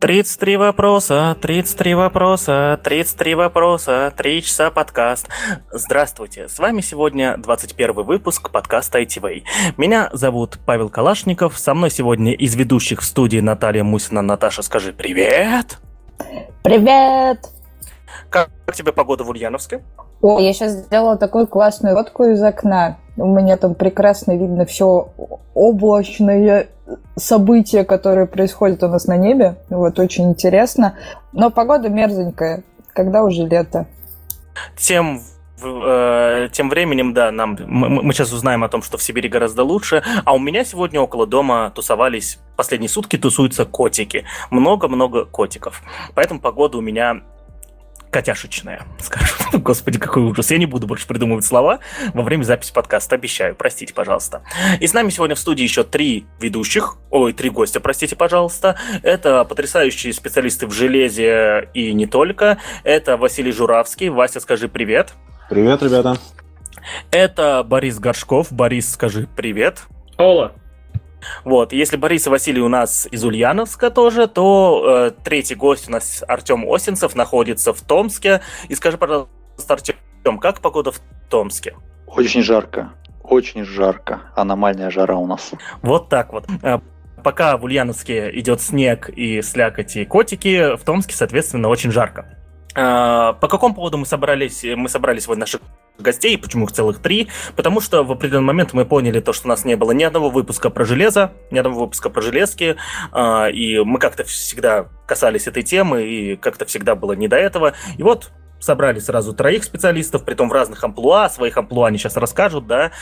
33 вопроса, 33 вопроса, 33 вопроса, 3 часа подкаст. Здравствуйте, с вами сегодня 21 выпуск подкаста ITV. Меня зовут Павел Калашников, со мной сегодня из ведущих в студии Наталья Мусина. Наташа, скажи привет! Привет! Как, как тебе погода в Ульяновске? О, я сейчас сделала такую классную фотку из окна. У меня там прекрасно видно все облачное события, которые происходят у нас на небе. Вот, очень интересно. Но погода мерзенькая. Когда уже лето? Тем э, тем временем, да, нам, мы, мы сейчас узнаем о том, что в Сибири гораздо лучше. А у меня сегодня около дома тусовались, последние сутки тусуются котики. Много-много котиков. Поэтому погода у меня котяшечная, скажу. Господи, какой ужас. Я не буду больше придумывать слова во время записи подкаста, обещаю. Простите, пожалуйста. И с нами сегодня в студии еще три ведущих, ой, три гостя, простите, пожалуйста. Это потрясающие специалисты в железе и не только. Это Василий Журавский. Вася, скажи привет. Привет, ребята. Это Борис Горшков. Борис, скажи привет. Ола. Вот, если Борис и Василий у нас из Ульяновска тоже, то э, третий гость у нас Артем Осинцев находится в Томске. И скажи, пожалуйста, Артем, как погода в Томске? Очень жарко, очень жарко. Аномальная жара у нас. Вот так вот. Э, пока в Ульяновске идет снег и слякоть и котики, в Томске, соответственно, очень жарко. Э, по какому поводу мы собрались? Мы собрались вот наших гостей, почему их целых три, потому что в определенный момент мы поняли то, что у нас не было ни одного выпуска про железо, ни одного выпуска про железки, э, и мы как-то всегда касались этой темы, и как-то всегда было не до этого. И вот собрали сразу троих специалистов, при том в разных амплуа, своих амплуа они сейчас расскажут, да,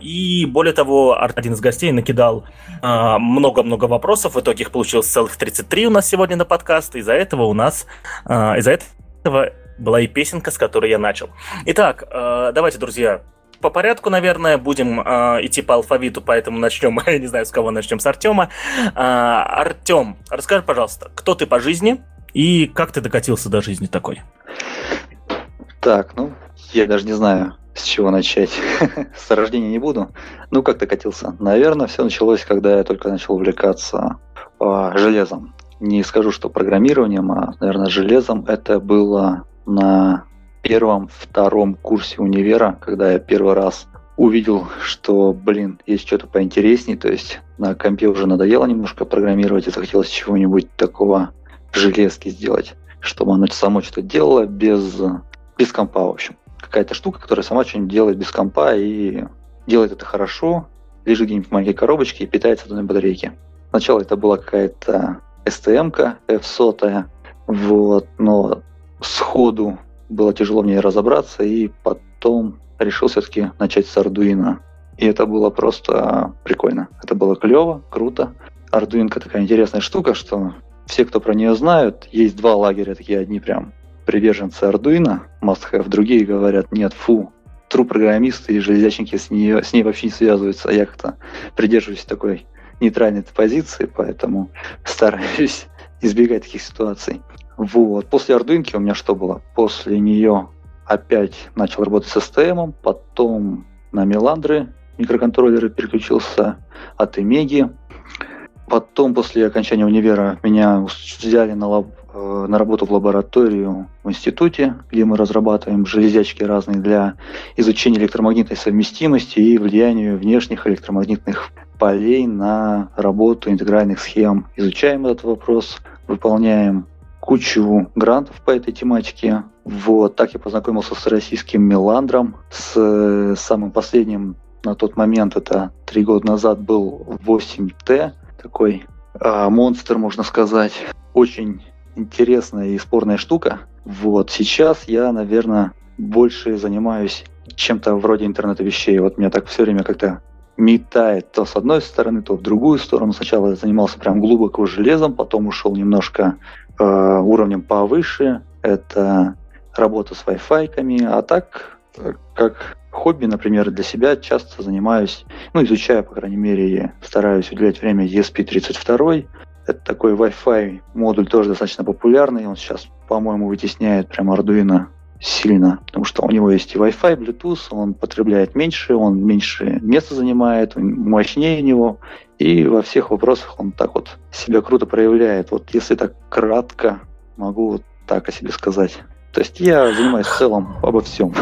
и более того, один из гостей накидал много-много вопросов, в итоге их получилось целых 33 у нас сегодня на подкаст, из-за этого у нас, из-за этого была и песенка, с которой я начал. Итак, давайте, друзья, по порядку, наверное, будем идти по алфавиту, поэтому начнем, я не знаю, с кого начнем, с Артема. Э, Артем, расскажи, пожалуйста, кто ты по жизни и как ты докатился до жизни такой? Так, ну, я даже не знаю, с чего начать. с рождения не буду. Ну, как докатился? Наверное, все началось, когда я только начал увлекаться э, железом. Не скажу, что программированием, а, наверное, железом. Это было на первом-втором курсе универа, когда я первый раз увидел, что, блин, есть что-то поинтереснее, то есть на компе уже надоело немножко программировать, и захотелось чего-нибудь такого железки сделать, чтобы оно само что-то делало без, без компа, в общем. Какая-то штука, которая сама что-нибудь делает без компа и делает это хорошо, лежит где-нибудь в маленькой коробочке и питается на батарейке. Сначала это была какая-то STM-ка F100, вот, но сходу было тяжело мне разобраться, и потом решил все-таки начать с Arduino. И это было просто прикольно. Это было клево, круто. Arduino такая интересная штука, что все, кто про нее знают, есть два лагеря, такие одни прям приверженцы Arduino, must have, другие говорят, нет, фу, true программисты и железячники с, нее, с ней вообще не связываются, а я как-то придерживаюсь такой нейтральной позиции, поэтому стараюсь избегать таких ситуаций. Вот. После Ардынки у меня что было? После нее опять начал работать с STM, потом на Меландры микроконтроллеры переключился от Эмеги. Потом, после окончания универа, меня взяли на, лаб, э, на работу в лабораторию в институте, где мы разрабатываем железячки разные для изучения электромагнитной совместимости и влияния внешних электромагнитных полей на работу интегральных схем. Изучаем этот вопрос, выполняем кучу грантов по этой тематике. Вот, так я познакомился с российским Меландром, с э, самым последним на тот момент, это три года назад, был 8T, такой э, монстр, можно сказать. Очень интересная и спорная штука. Вот, сейчас я, наверное, больше занимаюсь чем-то вроде интернета вещей. Вот меня так все время как-то метает то с одной стороны, то в другую сторону. Сначала я занимался прям глубоко железом, потом ушел немножко Э, уровнем повыше, это работа с Wi-Fi, а так, как хобби, например, для себя часто занимаюсь, ну, изучаю, по крайней мере, стараюсь уделять время ESP32. Это такой Wi-Fi модуль тоже достаточно популярный, он сейчас, по-моему, вытесняет прям Arduino сильно, потому что у него есть и Wi-Fi, Bluetooth, он потребляет меньше, он меньше места занимает, мощнее него, и во всех вопросах он так вот себя круто проявляет. Вот если так кратко, могу вот так о себе сказать. То есть я занимаюсь в целом обо всем.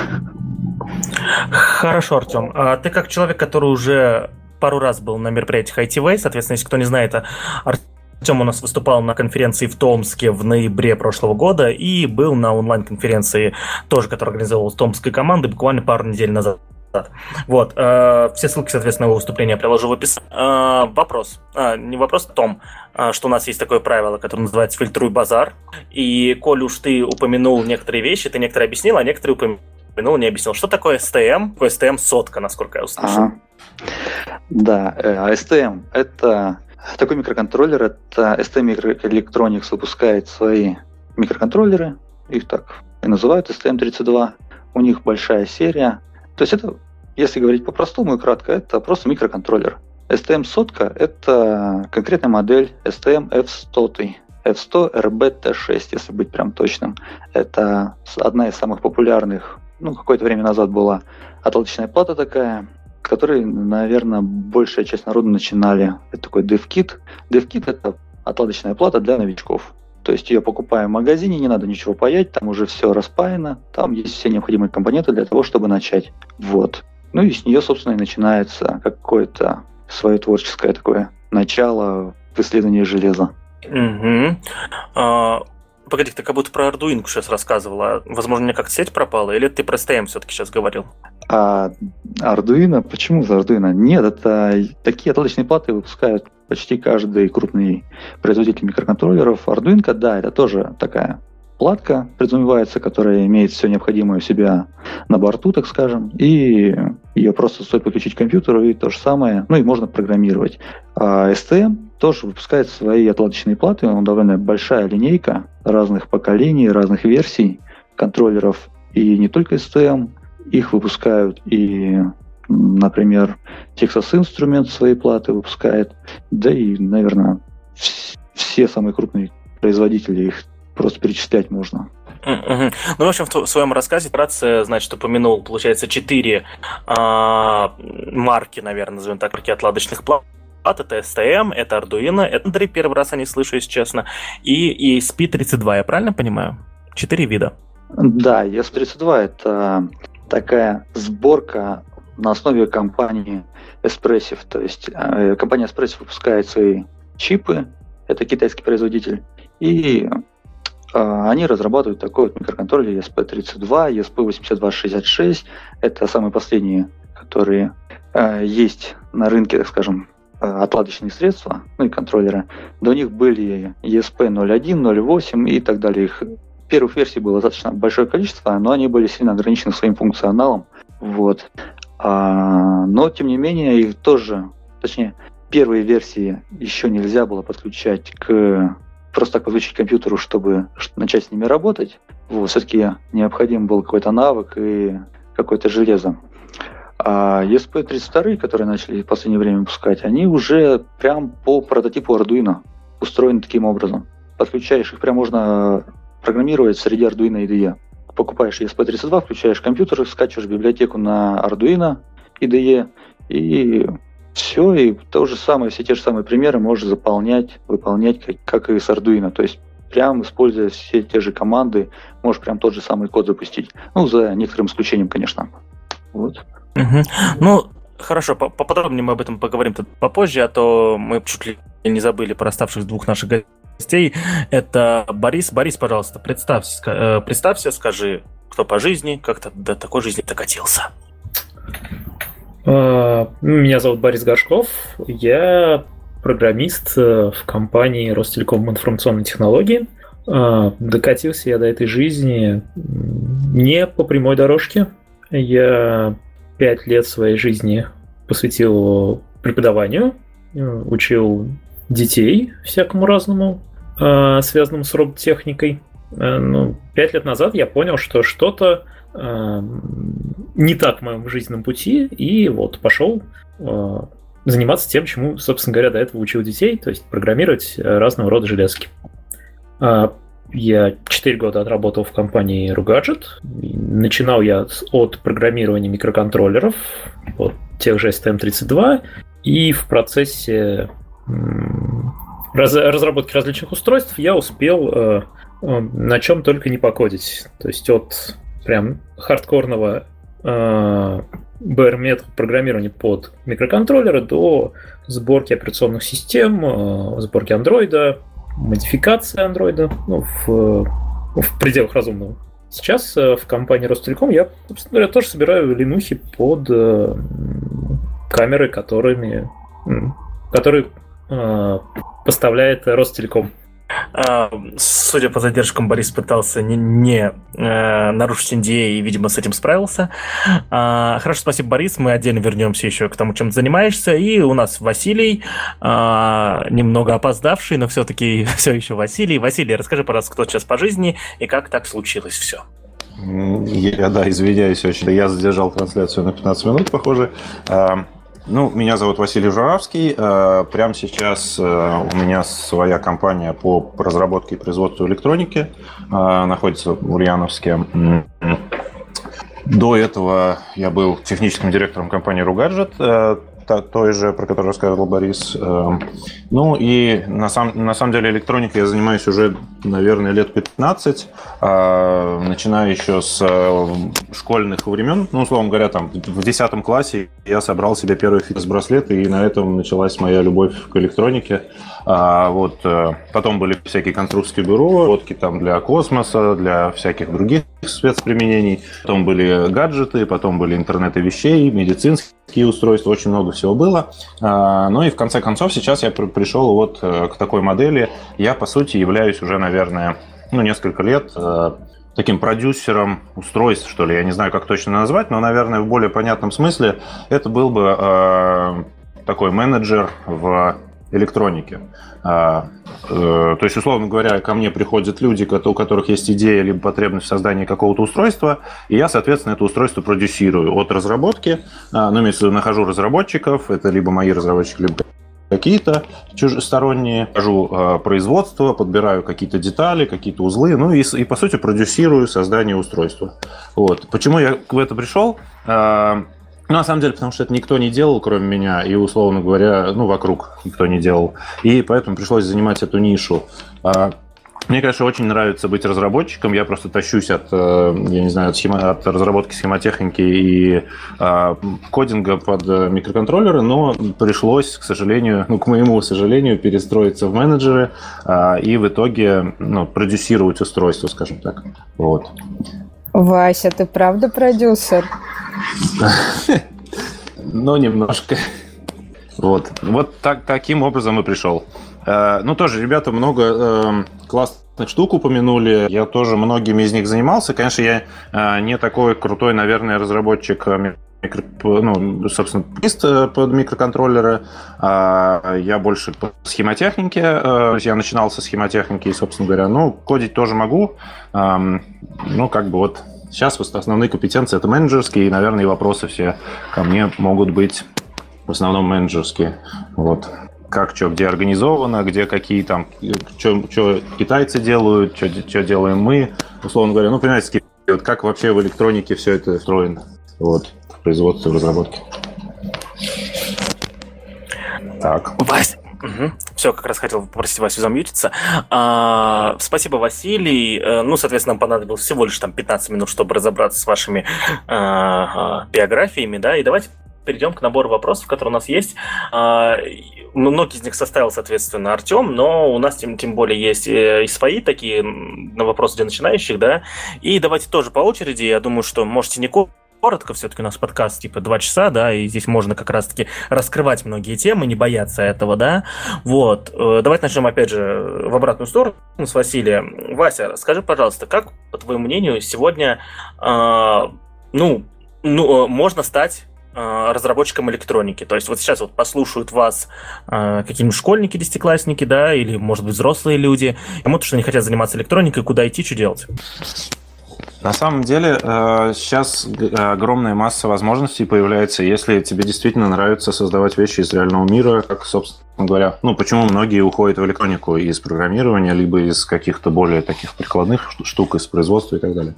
Хорошо, Артем. А ты как человек, который уже пару раз был на мероприятиях ITV, соответственно, если кто не знает, Артем у нас выступал на конференции в Томске в ноябре прошлого года и был на онлайн-конференции тоже, которая организовывалась Томской командой буквально пару недель назад. Вот, э, все ссылки, соответственно, его выступления я приложу в описании. Э, вопрос, э, не вопрос в том, э, что у нас есть такое правило, которое называется «фильтруй базар», и, коль уж ты упомянул некоторые вещи, ты некоторые объяснил, а некоторые упомянул, не объяснил. Что такое STM? Такое STM сотка, насколько я услышал. Ага. Да, э, STM — это такой микроконтроллер, это STM Electronics выпускает свои микроконтроллеры, их так и называют STM32, у них большая серия, то есть это, если говорить по-простому и кратко, это просто микроконтроллер. STM сотка – это конкретная модель STM F100. F100 RBT6, если быть прям точным. Это одна из самых популярных, ну, какое-то время назад была отладочная плата такая, которой, наверное, большая часть народа начинали. Это такой DevKit. DevKit – это отладочная плата для новичков. То есть ее покупаем в магазине, не надо ничего паять, там уже все распаяно, там есть все необходимые компоненты для того, чтобы начать. Вот. Ну и с нее, собственно, и начинается какое-то свое творческое такое начало в исследовании железа. Угу. А, погоди, ты как будто про Arduino сейчас рассказывала. Возможно, мне как-то сеть пропала, или ты про STM все-таки сейчас говорил? А Arduino? Почему за Arduino? Нет, это такие отладочные платы выпускают почти каждый крупный производитель микроконтроллеров. Arduino, да, это тоже такая платка, предзумевается, которая имеет все необходимое у себя на борту, так скажем, и ее просто стоит подключить к компьютеру, и то же самое, ну и можно программировать. А STM тоже выпускает свои отладочные платы, он довольно большая линейка разных поколений, разных версий контроллеров, и не только STM, их выпускают и например, Texas Instruments свои платы выпускает, да и, наверное, все самые крупные производители, их просто перечислять можно. Ну, в общем, в своем рассказе вкратце, значит, упомянул, получается, четыре а, марки, наверное, назовем так, марки отладочных плат. Это STM, это Arduino, это Android, первый раз о ней слышу, если честно, и ESP32, я правильно понимаю? Четыре вида. Да, ESP32 это такая сборка на основе компании Espressif. То есть э, компания Espressif выпускает свои чипы, это китайский производитель, и э, они разрабатывают такой вот микроконтроллер ESP32, ESP8266. Это самые последние, которые э, есть на рынке, так скажем, отладочные средства, ну и контроллеры. До них были ESP01, 08 и так далее. Их первых версий было достаточно большое количество, но они были сильно ограничены своим функционалом. Вот. А, но, тем не менее, их тоже, точнее, первые версии еще нельзя было подключать к просто так подключить к компьютеру, чтобы начать с ними работать. Вот, все-таки необходим был какой-то навык и какое-то железо. А ESP32, которые начали в последнее время выпускать, они уже прям по прототипу Arduino устроены таким образом. Подключаешь их, прям можно программировать среди Arduino IDE покупаешь ESP32, включаешь компьютер, скачиваешь библиотеку на Arduino IDE, и все, и то же самое, все те же самые примеры можешь заполнять, выполнять, как, как и с Arduino. То есть прям используя все те же команды, можешь прям тот же самый код запустить. Ну, за некоторым исключением, конечно. Вот. Угу. Ну, хорошо, поподробнее мы об этом поговорим попозже, а то мы чуть ли не забыли про оставшихся двух наших гостей. Это Борис. Борис, пожалуйста, представься, э, представься, скажи, кто по жизни, как то до такой жизни докатился. А, меня зовут Борис Горшков. Я программист э, в компании Ростелеком информационные технологии. Докатился я до этой жизни не по прямой дорожке. Я пять лет своей жизни посвятил преподаванию, э, учил детей всякому разному, э, связанному с робототехникой. Э, ну, пять лет назад я понял, что что-то не так в моем жизненном пути, и вот пошел заниматься тем, чему, собственно говоря, до этого учил детей, то есть программировать разного рода железки. Я 4 года отработал в компании Rugadget. Начинал я от программирования микроконтроллеров, от тех же STM32, и в процессе раз, разработки различных устройств я успел э, э, на чем только не покодить. То есть от прям хардкорного э, bare программирования под микроконтроллеры до сборки операционных систем, э, сборки андроида, модификации андроида ну, в, в пределах разумного. Сейчас э, в компании Ростелеком я, собственно говоря, тоже собираю линухи под э, камеры, которыми, которые э, поставляет Ростелеком. А, судя по задержкам, Борис пытался не, не э, нарушить NDA и, видимо, с этим справился. А, хорошо, спасибо, Борис. Мы отдельно вернемся еще к тому, чем ты занимаешься. И у нас Василий, а, немного опоздавший, но все-таки все еще Василий. Василий, расскажи, пожалуйста, кто сейчас по жизни и как так случилось все. Я, да, извиняюсь очень. Я задержал трансляцию на 15 минут, похоже. Ну, меня зовут Василий Журавский. Э, прямо сейчас э, у меня своя компания по разработке и производству электроники э, находится в Ульяновске. До этого я был техническим директором компании Ругаджет, той же, про которую рассказывал Борис. Эм, ну и на, сам, на самом деле электроникой я занимаюсь уже, наверное, лет 15, а, начиная еще с э, школьных времен. Ну, условно говоря, там в 10 классе я собрал себе первый фитнес-браслет, и на этом началась моя любовь к электронике. А, вот, э, потом были всякие конструкторские бюро, фотки там для космоса, для всяких других спецприменений. Потом были гаджеты, потом были интернеты вещей, медицинские устройства, очень много всего было. А, ну и в конце концов сейчас я пришел вот э, к такой модели. Я, по сути, являюсь уже, наверное, ну, несколько лет э, таким продюсером устройств, что ли, я не знаю, как точно назвать, но, наверное, в более понятном смысле это был бы э, такой менеджер в электроники. А, э, то есть, условно говоря, ко мне приходят люди, у которых есть идея либо потребность в создании какого-то устройства, и я, соответственно, это устройство продюсирую от разработки, а, ну, виду, нахожу разработчиков, это либо мои разработчики, либо какие-то чужесторонние, хожу э, производство, подбираю какие-то детали, какие-то узлы, ну и, и по сути продюсирую создание устройства. Вот. Почему я в это пришел? Ну, на самом деле, потому что это никто не делал, кроме меня, и, условно говоря, ну, вокруг никто не делал. И поэтому пришлось занимать эту нишу. А, мне, конечно, очень нравится быть разработчиком. Я просто тащусь от, э, я не знаю, от, схема, от разработки схемотехники и э, кодинга под э, микроконтроллеры, но пришлось, к сожалению, ну, к моему сожалению, перестроиться в менеджеры э, и в итоге ну, продюсировать устройство, скажем так. Вот. Вася, ты правда продюсер? Ну, немножко. Вот. Вот так, таким образом и пришел. Э, ну, тоже ребята много эм, классных штук упомянули. Я тоже многими из них занимался. Конечно, я э, не такой крутой, наверное, разработчик э, микро, ну, собственно, лист под микроконтроллеры. А я больше по схемотехнике. Я начинал со схемотехники, и, собственно говоря, ну, кодить тоже могу. Ну, как бы вот Сейчас основные компетенции это менеджерские, и, наверное, вопросы все ко мне могут быть в основном менеджерские. Вот. Как, что, где организовано, где какие там, что китайцы делают, что делаем мы, условно говоря. Ну, понимаете, вот как вообще в электронике все это устроено. Вот, в производстве, в разработке. Так. Вась, Угу. Все, как раз хотел попросить Васю замьютиться. А, спасибо, Василий. Э, ну, соответственно, нам понадобилось всего лишь там 15 минут, чтобы разобраться с вашими а, а, биографиями, да, и давайте перейдем к набору вопросов, которые у нас есть. А, многие из них составил, соответственно, Артем, но у нас тем, тем более есть э, и свои такие на вопросы для начинающих, да. И давайте тоже по очереди. Я думаю, что можете не коротко, все-таки у нас подкаст типа два часа, да, и здесь можно как раз-таки раскрывать многие темы, не бояться этого, да. Вот. Э, давайте начнем, опять же, в обратную сторону с Василием. Вася, скажи, пожалуйста, как, по твоему мнению, сегодня, э, ну, ну, э, можно стать э, разработчиком электроники. То есть вот сейчас вот послушают вас э, какие-нибудь школьники, десятиклассники, да, или, может быть, взрослые люди, и вот что они хотят заниматься электроникой, куда идти, что делать? На самом деле э, сейчас огромная масса возможностей появляется, если тебе действительно нравится создавать вещи из реального мира, как, собственно говоря, ну, почему многие уходят в электронику из программирования, либо из каких-то более таких прикладных штук, из производства и так далее.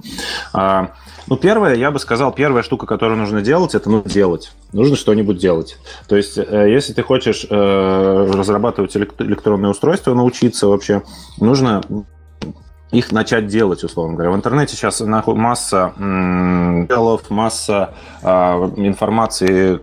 А, ну, первое, я бы сказал, первая штука, которую нужно делать, это ну, делать. Нужно что-нибудь делать. То есть, э, если ты хочешь э, разрабатывать электронные устройства, научиться вообще, нужно их начать делать, условно говоря. В интернете сейчас масса делов, масса э, информации,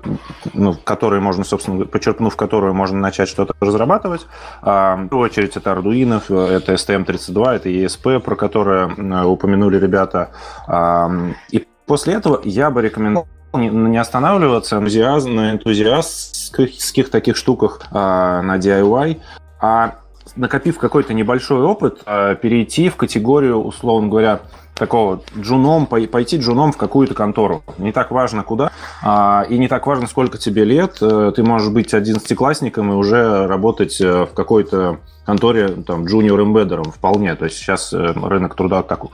ну, которые можно, собственно, почерпнув которую можно начать что-то разрабатывать. Э, в первую очередь это Arduino, это STM32, это ESP, про которое упомянули ребята. Э, и после этого я бы рекомендовал не останавливаться на энтузиастских таких штуках, на DIY, а накопив какой-то небольшой опыт, э, перейти в категорию, условно говоря, такого джуном, пойти джуном в какую-то контору. Не так важно куда, а, и не так важно, сколько тебе лет. Э, ты можешь быть одиннадцатиклассником и уже работать э, в какой-то конторе, там, джуниор-эмбедером вполне. То есть сейчас рынок труда так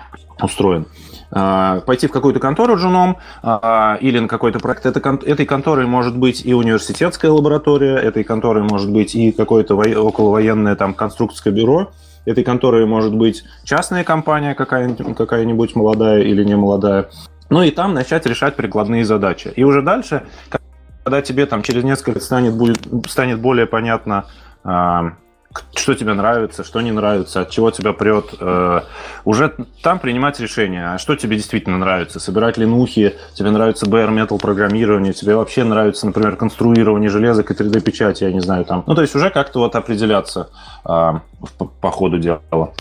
устроен. А, пойти в какую-то контору джуном а, или на какой-то проект. Это, этой конторой может быть и университетская лаборатория, этой конторой может быть и какое-то околовоенное там конструкторское бюро, этой конторой может быть частная компания какая-нибудь, какая-нибудь молодая или не молодая. Ну и там начать решать прикладные задачи. И уже дальше, когда тебе там через несколько лет станет, будет, станет более понятно, а, что тебе нравится, что не нравится, от чего тебя прет. Э, уже там принимать решение, а что тебе действительно нравится. Собирать линухи, тебе нравится bare metal программирование, тебе вообще нравится, например, конструирование железок и 3D-печати, я не знаю, там. Ну, то есть уже как-то вот определяться а, по, по ходу дела.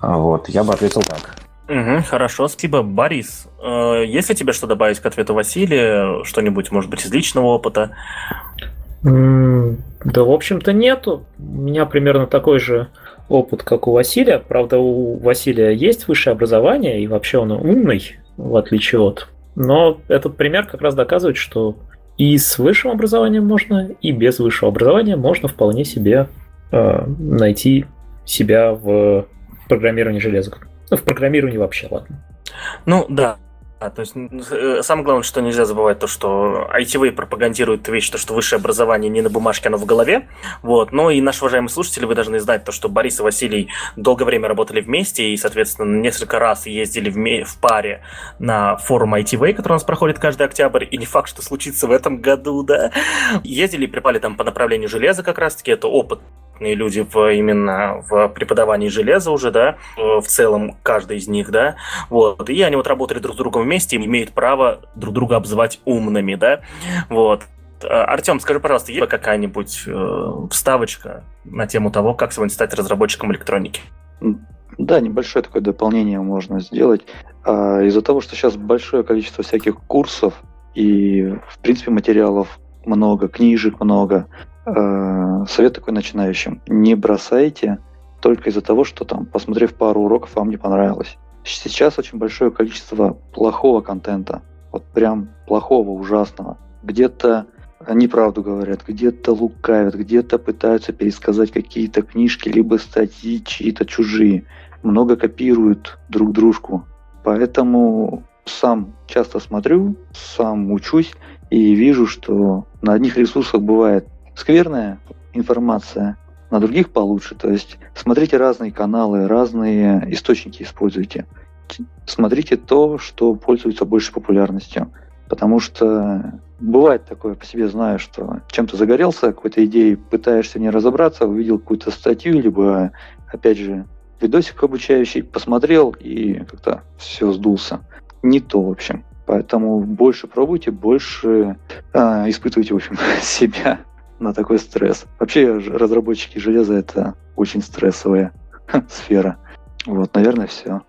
Вот, я бы ответил так. Угу, хорошо, спасибо. Борис, э, есть ли тебе что добавить к ответу Василия? Что-нибудь, может быть, из личного опыта? Да, в общем-то, нету. У меня примерно такой же опыт, как у Василия. Правда, у Василия есть высшее образование, и вообще он умный, в отличие от. Но этот пример как раз доказывает, что и с высшим образованием можно, и без высшего образования можно вполне себе э, найти себя в программировании железок. Ну, в программировании вообще, ладно. Ну да, а, то есть э, самое главное, что нельзя забывать, то, что ITV пропагандирует вещь, то, что высшее образование не на бумажке, оно в голове. Вот. Но и наши уважаемые слушатели, вы должны знать то, что Борис и Василий долгое время работали вместе и, соответственно, несколько раз ездили в, в паре на форум ITV, который у нас проходит каждый октябрь, и не факт, что случится в этом году, да. Ездили и припали там по направлению железа как раз-таки, это опыт опытные люди в, именно в преподавании железа уже, да, в целом каждый из них, да, вот, и они вот работали друг с другом вместе и имеют право друг друга обзывать умными, да, вот. А, Артем, скажи, пожалуйста, есть какая-нибудь э, вставочка на тему того, как сегодня стать разработчиком электроники? Да, небольшое такое дополнение можно сделать. А, из-за того, что сейчас большое количество всяких курсов и, в принципе, материалов много, книжек много, Э, совет такой начинающим. Не бросайте только из-за того, что там, посмотрев пару уроков, вам не понравилось. Сейчас очень большое количество плохого контента. Вот прям плохого, ужасного. Где-то неправду говорят, где-то лукавят, где-то пытаются пересказать какие-то книжки, либо статьи чьи-то чужие. Много копируют друг дружку. Поэтому сам часто смотрю, сам учусь и вижу, что на одних ресурсах бывает скверная информация, на других получше. То есть смотрите разные каналы, разные источники используйте. Смотрите то, что пользуется большей популярностью. Потому что бывает такое, по себе знаю, что чем-то загорелся, какой-то идеей пытаешься не разобраться, увидел какую-то статью, либо, опять же, видосик обучающий, посмотрел и как-то все сдулся. Не то, в общем. Поэтому больше пробуйте, больше э, испытывайте, в общем, себя на такой стресс. Вообще разработчики железа это очень стрессовая сфера. Вот, наверное, все.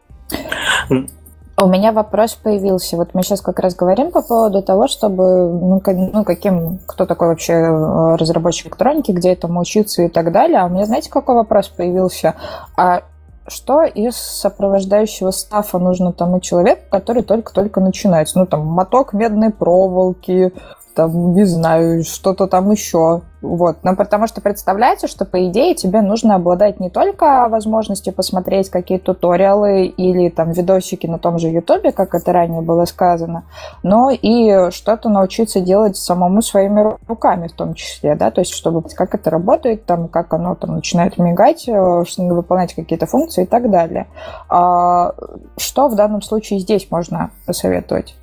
У меня вопрос появился. Вот мы сейчас как раз говорим по поводу того, чтобы, ну, ну каким, кто такой вообще э, разработчик электроники, где этому учиться и так далее. А у меня, знаете, какой вопрос появился? А что из сопровождающего стафа нужно тому человеку, который только-только начинается? Ну, там, моток медной проволоки, там, не знаю, что-то там еще. Вот. Ну, потому что представляете, что, по идее, тебе нужно обладать не только возможностью посмотреть какие-то туториалы или там видосики на том же Ютубе, как это ранее было сказано, но и что-то научиться делать самому своими руками в том числе, да, то есть чтобы как это работает, там, как оно там начинает мигать, э, выполнять какие-то функции и так далее. А что в данном случае здесь можно посоветовать?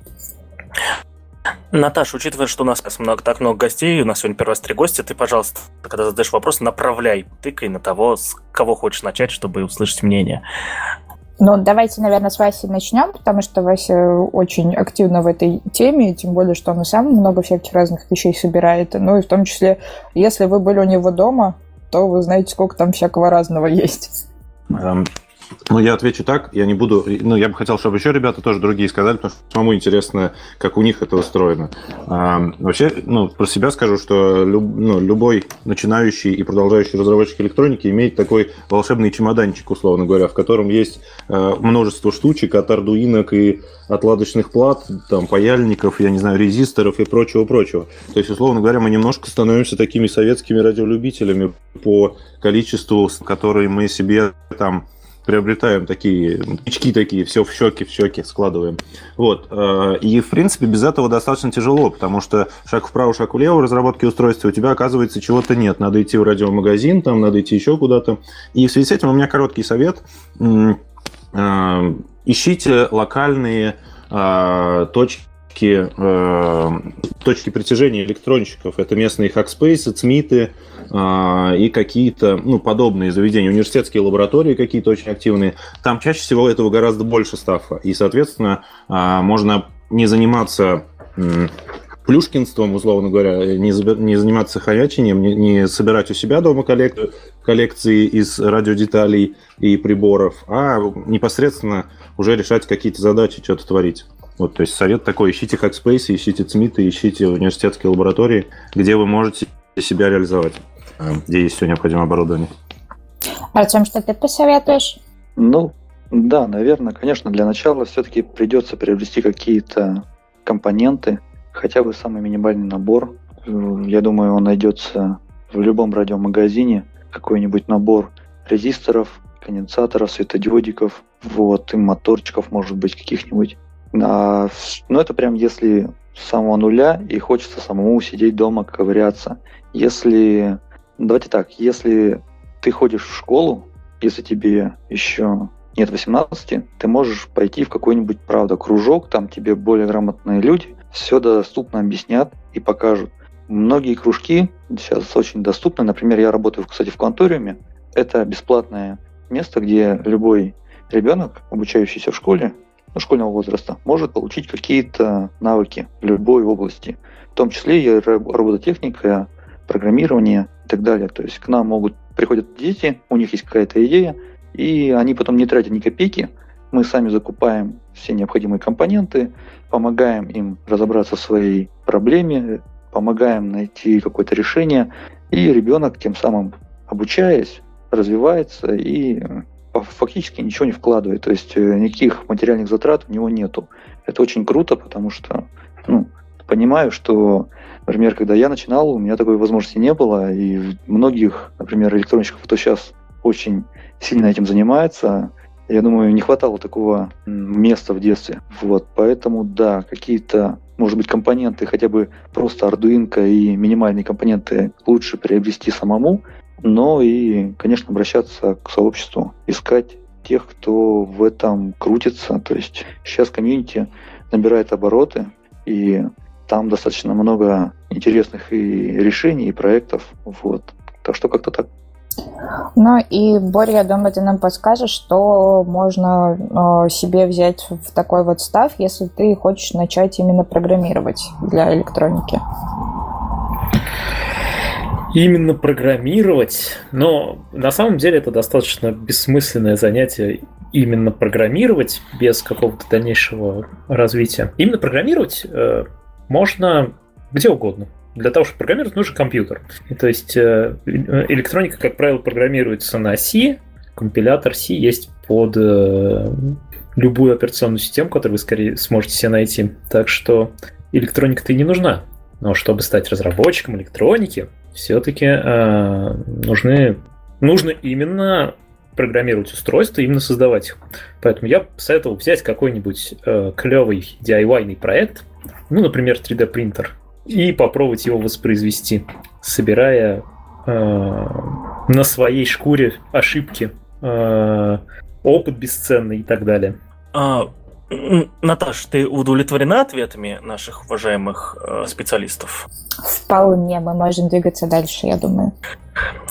Наташа, учитывая, что у нас много, так много гостей, у нас сегодня первый раз три гостя, ты, пожалуйста, когда задаешь вопрос, направляй, тыкай на того, с кого хочешь начать, чтобы услышать мнение. Ну, давайте, наверное, с Васей начнем, потому что Вася очень активно в этой теме, тем более, что он сам много всяких разных вещей собирает. Ну, и в том числе, если вы были у него дома, то вы знаете, сколько там всякого разного есть. Ну, я отвечу так, я не буду... Ну, я бы хотел, чтобы еще ребята тоже другие сказали, потому что самому интересно, как у них это устроено. А, вообще, ну, про себя скажу, что люб, ну, любой начинающий и продолжающий разработчик электроники имеет такой волшебный чемоданчик, условно говоря, в котором есть э, множество штучек от ардуинок и отладочных плат, там, паяльников, я не знаю, резисторов и прочего-прочего. То есть, условно говоря, мы немножко становимся такими советскими радиолюбителями по количеству, которые мы себе там приобретаем такие очки такие, все в щеки, в щеки складываем. Вот. Э, и, в принципе, без этого достаточно тяжело, потому что шаг вправо, шаг влево в разработке устройства у тебя, оказывается, чего-то нет. Надо идти в радиомагазин, там надо идти еще куда-то. И в связи с этим у меня короткий совет. Э, ищите локальные э, точки точки, э, точки притяжения электронщиков. Это местные хакспейсы, ЦМИТы э, и какие-то ну, подобные заведения, университетские лаборатории какие-то очень активные. Там чаще всего этого гораздо больше стафа. И, соответственно, э, можно не заниматься э, плюшкинством, условно говоря, не, не заниматься хаячением, не, не собирать у себя дома коллек, коллекции из радиодеталей и приборов, а непосредственно уже решать какие-то задачи, что-то творить. Вот, то есть совет такой, ищите Hackspace, ищите ЦМИТы, ищите университетские лаборатории, где вы можете себя реализовать, э, где есть все необходимое оборудование. Артем, что ты посоветуешь? Ну, да, наверное, конечно, для начала все-таки придется приобрести какие-то компоненты, хотя бы самый минимальный набор. Я думаю, он найдется в любом радиомагазине, какой-нибудь набор резисторов, конденсаторов, светодиодиков, вот, и моторчиков, может быть, каких-нибудь. А, ну, это прям если с самого нуля и хочется самому сидеть дома, ковыряться. Если, давайте так, если ты ходишь в школу, если тебе еще нет 18, ты можешь пойти в какой-нибудь, правда, кружок, там тебе более грамотные люди все доступно объяснят и покажут. Многие кружки сейчас очень доступны. Например, я работаю, кстати, в конториуме. Это бесплатное место, где любой ребенок, обучающийся в школе, школьного возраста может получить какие-то навыки в любой области, в том числе и робототехника, программирование и так далее. То есть к нам могут приходят дети, у них есть какая-то идея, и они потом не тратят ни копейки. Мы сами закупаем все необходимые компоненты, помогаем им разобраться в своей проблеме, помогаем найти какое-то решение, и ребенок тем самым обучаясь, развивается и фактически ничего не вкладывает, то есть э, никаких материальных затрат у него нету. Это очень круто, потому что ну, понимаю, что, например, когда я начинал, у меня такой возможности не было, и многих, например, электронщиков, кто сейчас очень сильно этим занимается, я думаю, не хватало такого места в детстве. Вот, поэтому, да, какие-то, может быть, компоненты, хотя бы просто Arduino и минимальные компоненты лучше приобрести самому, но и, конечно, обращаться к сообществу, искать тех, кто в этом крутится. То есть сейчас комьюнити набирает обороты, и там достаточно много интересных и решений, и проектов. Вот. Так что как-то так. Ну и, Боря, я думаю, ты нам подскажешь, что можно э, себе взять в такой вот став, если ты хочешь начать именно программировать для электроники именно программировать, но на самом деле это достаточно бессмысленное занятие именно программировать без какого-то дальнейшего развития. Именно программировать э, можно где угодно. Для того, чтобы программировать, нужен компьютер. И, то есть э, электроника, как правило, программируется на C, компилятор C есть под э, любую операционную систему, которую вы скорее сможете себе найти. Так что электроника-то и не нужна Но чтобы стать разработчиком электроники, все-таки э, нужны, нужно именно программировать устройства, именно создавать их. Поэтому я советовал взять какой-нибудь э, клевый DIY проект, ну, например, 3D принтер, и попробовать его воспроизвести, собирая э, на своей шкуре ошибки, э, опыт бесценный и так далее. А, Наташ, ты удовлетворена ответами наших уважаемых э, специалистов? Вполне, мы можем двигаться дальше, я думаю.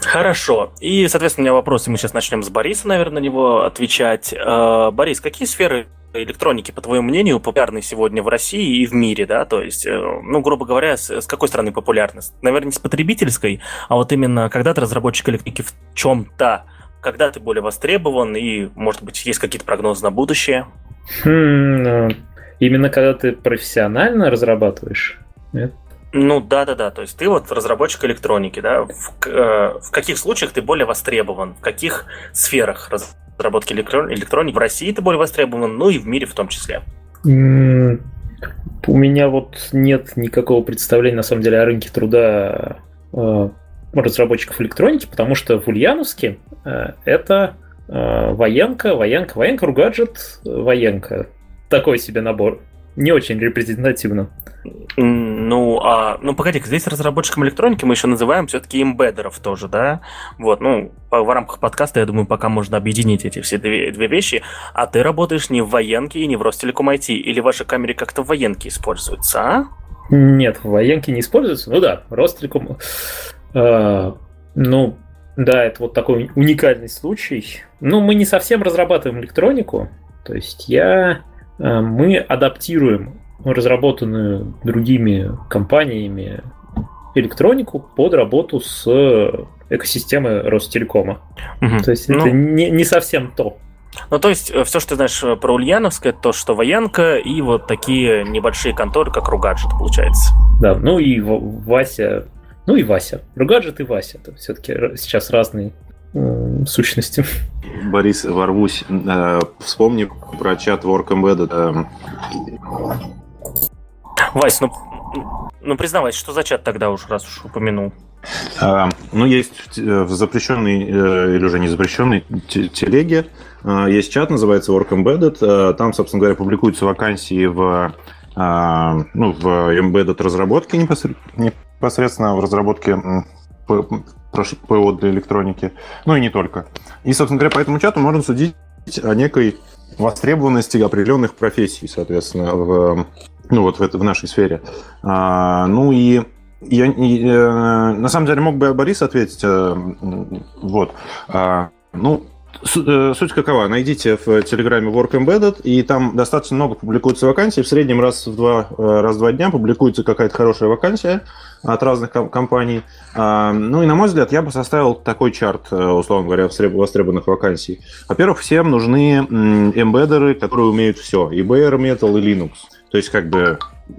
Хорошо. И, соответственно, у меня вопросы. Мы сейчас начнем с Бориса, наверное, на него отвечать. Э, Борис, какие сферы электроники, по твоему мнению, популярны сегодня в России и в мире, да? То есть, э, ну, грубо говоря, с, с какой стороны популярность? Наверное, не с потребительской, а вот именно когда ты разработчик электроники в чем-то, когда ты более востребован и, может быть, есть какие-то прогнозы на будущее? Хм, ну, именно когда ты профессионально разрабатываешь? Нет? Ну да, да, да. То есть ты вот разработчик электроники, да. В, э, в каких случаях ты более востребован? В каких сферах разработки электроники в России ты более востребован, ну и в мире в том числе? У меня вот нет никакого представления на самом деле о рынке труда э, разработчиков электроники, потому что в Ульяновске э, это военка, военка, военка, ругаджет, военка. Такой себе набор. Не очень репрезентативно. Ну, а, ну погоди, здесь разработчиком электроники мы еще называем все-таки имбедеров тоже, да? Вот, ну, по, в рамках подкаста, я думаю, пока можно объединить эти все две, две вещи. А ты работаешь не в военке и не в Ростелеком IT, или в вашей камере как-то в военке используется, а? Нет, в военке не используется. Ну да, Ростелеком а, ну, да, это вот такой уникальный случай. Ну, мы не совсем разрабатываем электронику, то есть я, а, мы адаптируем разработанную другими компаниями электронику под работу с экосистемой Ростелекома. Угу. То есть ну, это не, не совсем то. Ну, то есть, э, все, что ты знаешь э, про Ульяновск, это то, что военка и вот такие небольшие конторы, как Ругаджет, получается. Да, ну и Вася ну и Вася. Ругаджет и Вася. Это все-таки сейчас разные э, сущности. Борис, ворвусь. Э, вспомни про чат Work Embedded. Э. Вась, ну, ну признавайся, что за чат тогда уж, раз уж упомянул? А, ну, есть в запрещенной или уже не запрещенной телеге есть чат, называется Work Embedded. Там, собственно говоря, публикуются вакансии в, ну, в embedded разработке непосредственно непосредственно в разработке ПО для электроники, ну и не только. И, собственно говоря, по этому чату можно судить о некой востребованности определенных профессий, соответственно, в, ну вот в, это, в нашей сфере. А, ну и я, и, э, на самом деле мог бы Борис ответить. Э, вот. А, ну, суть какова? Найдите в Телеграме Work Embedded, и там достаточно много публикуется вакансий. В среднем раз в два, э, раз в два дня публикуется какая-то хорошая вакансия от разных компаний. А, ну и, на мой взгляд, я бы составил такой чарт, э, условно говоря, востребованных вакансий. Во-первых, всем нужны эмбеддеры, которые умеют все. И Bare Metal, и Linux. То есть, как бы,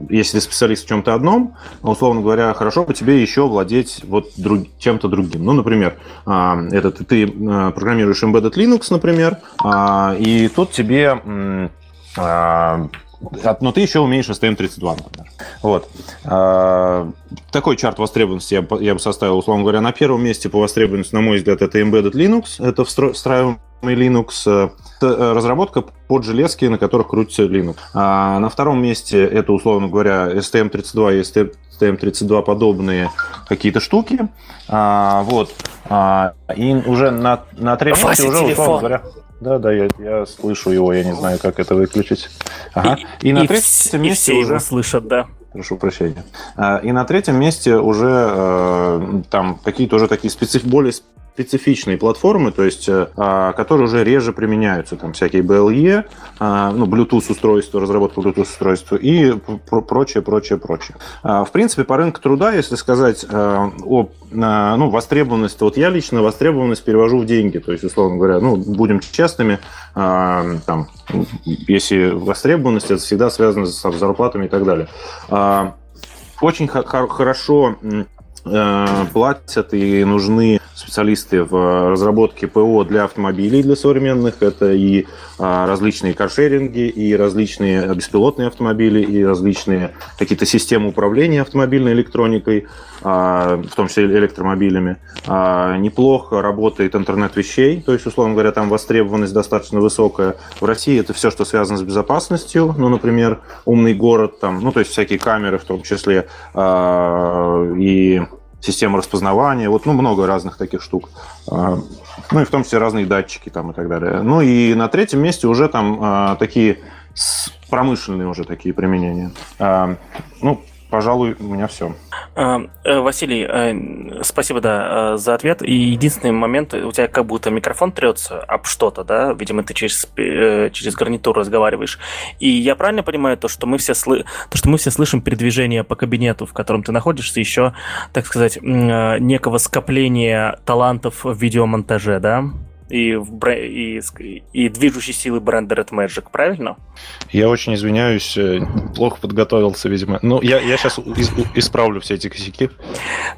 если ты специалист в чем-то одном, условно говоря, хорошо бы тебе еще владеть вот друг, чем-то другим. Ну, например, а, это ты, ты а, программируешь embedded Linux, например, а, и тут тебе но ты еще умеешь STM32, например. Вот. Такой чарт востребованности я бы, я бы составил, условно говоря, на первом месте по востребованности, на мой взгляд, это Embedded Linux, это встраиваемый Linux, э, э, разработка под железки, на которых крутится Linux. А на втором месте это, условно говоря, STM32 и STM32 подобные какие-то штуки. А, вот. А, и уже на, на третьем месте уже, условно говоря... Да, да, я, я слышу его, я не знаю, как это выключить. Ага. И, и на и третьем месте и все уже... его слышат, да. Прошу прощения. А, и на третьем месте уже э, там какие-то уже такие специф... более специфичные платформы, то есть, э, а, которые уже реже применяются, там всякие BLE, а, ну, Bluetooth устройства, разработка Bluetooth устройства и прочее, прочее, прочее. А, в принципе, по рынку труда, если сказать о ну, востребованности, вот я лично востребованность перевожу в деньги, то есть, условно говоря, ну, будем честными, там, если востребованность, это всегда связано с зарплатами и так далее. Очень хорошо э, платят и нужны специалисты в разработке ПО для автомобилей, для современных. Это и а, различные каршеринги, и различные беспилотные автомобили, и различные какие-то системы управления автомобильной электроникой, а, в том числе электромобилями. А, неплохо работает интернет вещей, то есть, условно говоря, там востребованность достаточно высокая. В России это все, что связано с безопасностью, ну, например, умный город, там, ну, то есть всякие камеры в том числе, и система распознавания, вот, ну, много разных таких штук. А, ну, и в том числе разные датчики там и так далее. Ну, и на третьем месте уже там а, такие промышленные уже такие применения. А, ну, пожалуй, у меня все. А, э, Василий, э, спасибо, да, э, за ответ. И единственный момент, у тебя как будто микрофон трется об что-то, да? Видимо, ты через, через гарнитур разговариваешь. И я правильно понимаю то, что мы все, сл... то, что мы все слышим передвижение по кабинету, в котором ты находишься, еще, так сказать, некого скопления талантов в видеомонтаже, да? И, и, и движущей силы бренда Red Magic, правильно? Я очень извиняюсь, э, плохо подготовился, видимо. Ну, я, я сейчас исправлю все эти косяки.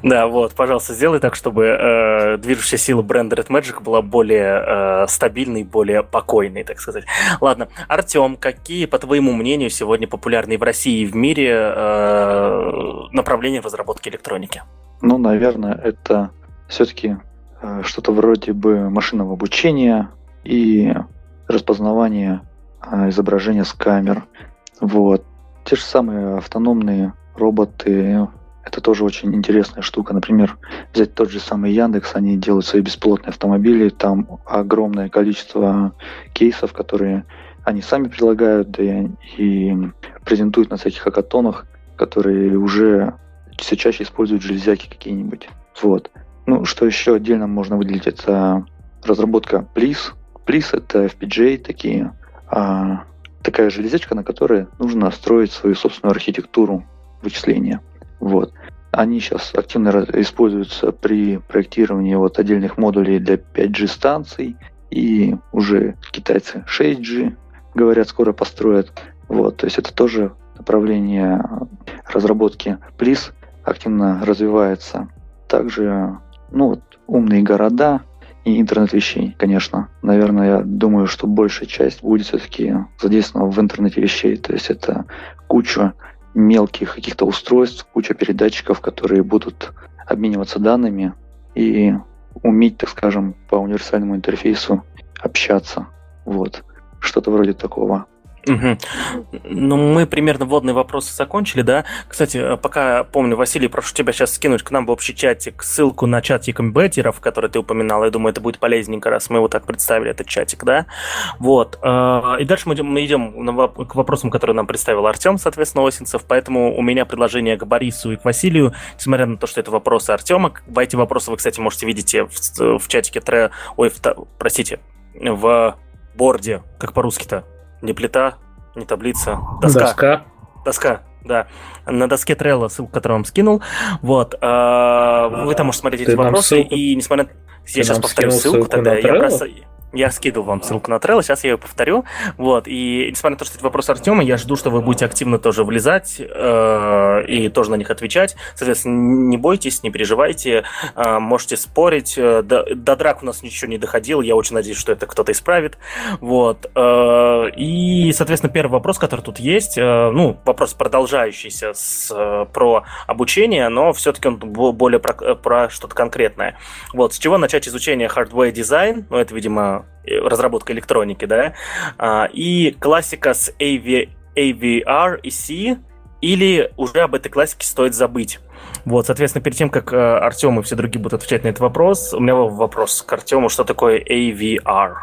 Да, вот, пожалуйста, сделай так, чтобы э, движущая сила бренда Red Magic была более э, стабильной, более покойной, так сказать. Ладно, Артем, какие, по твоему мнению, сегодня популярные в России и в мире э, направления в разработке электроники? Ну, наверное, это все-таки что-то вроде бы машинного обучения и распознавания э, изображения с камер. Вот. Те же самые автономные роботы, это тоже очень интересная штука. Например, взять тот же самый Яндекс, они делают свои беспилотные автомобили, там огромное количество кейсов, которые они сами предлагают и, и презентуют на всяких хакатонах, которые уже все чаще используют железяки какие-нибудь. Вот. Ну, что еще отдельно можно выделить, это разработка Please. Please — это FPGA такие, а, такая железячка, на которой нужно строить свою собственную архитектуру вычисления. Вот. Они сейчас активно используются при проектировании вот отдельных модулей для 5G станций, и уже китайцы 6G, говорят, скоро построят. Вот, то есть это тоже направление разработки Please активно развивается. Также ну, вот, умные города и интернет вещей, конечно. Наверное, я думаю, что большая часть будет все-таки задействована в интернете вещей. То есть это куча мелких каких-то устройств, куча передатчиков, которые будут обмениваться данными и уметь, так скажем, по универсальному интерфейсу общаться. Вот. Что-то вроде такого. Угу. Ну, мы примерно вводные вопросы закончили, да? Кстати, э, пока помню, Василий, прошу тебя сейчас скинуть к нам в общий чатик ссылку на чат комбетеров, который ты упоминал. Я думаю, это будет полезненько, раз мы его так представили, этот чатик, да? Вот. Э, и дальше мы идем, мы идем к вопросам, которые нам представил Артем, соответственно, Осинцев. Поэтому у меня предложение к Борису и к Василию, несмотря на то, что это вопросы Артема. Эти вопросы вы, кстати, можете видеть в, в чатике Тре... Ой, в, простите, в борде, как по-русски-то, не плита, не таблица, доска. Доска. Доска, да. На доске Trello, ссылку, которую вам скинул. Вот. А, вы там можете смотреть эти вопросы. Ссылку... И несмотря... Я сейчас повторю ссылку, ссылку тогда. Я просто... Я скидывал вам ссылку на Trello, сейчас я ее повторю. Вот, и несмотря на то, что это вопрос Артема, я жду, что вы будете активно тоже влезать э, и тоже на них отвечать. Соответственно, не бойтесь, не переживайте, э, можете спорить. До, до драк у нас ничего не доходило, я очень надеюсь, что это кто-то исправит. Вот. Э, и, соответственно, первый вопрос, который тут есть, э, ну, вопрос продолжающийся с, э, про обучение, но все-таки он более про, про что-то конкретное. Вот, с чего начать изучение hardware дизайн? Ну, это, видимо, разработка электроники, да, а, и классика с AV, AVR и C, или уже об этой классике стоит забыть. Вот, соответственно, перед тем, как э, Артем и все другие будут отвечать на этот вопрос, у меня вопрос к Артему, что такое AVR?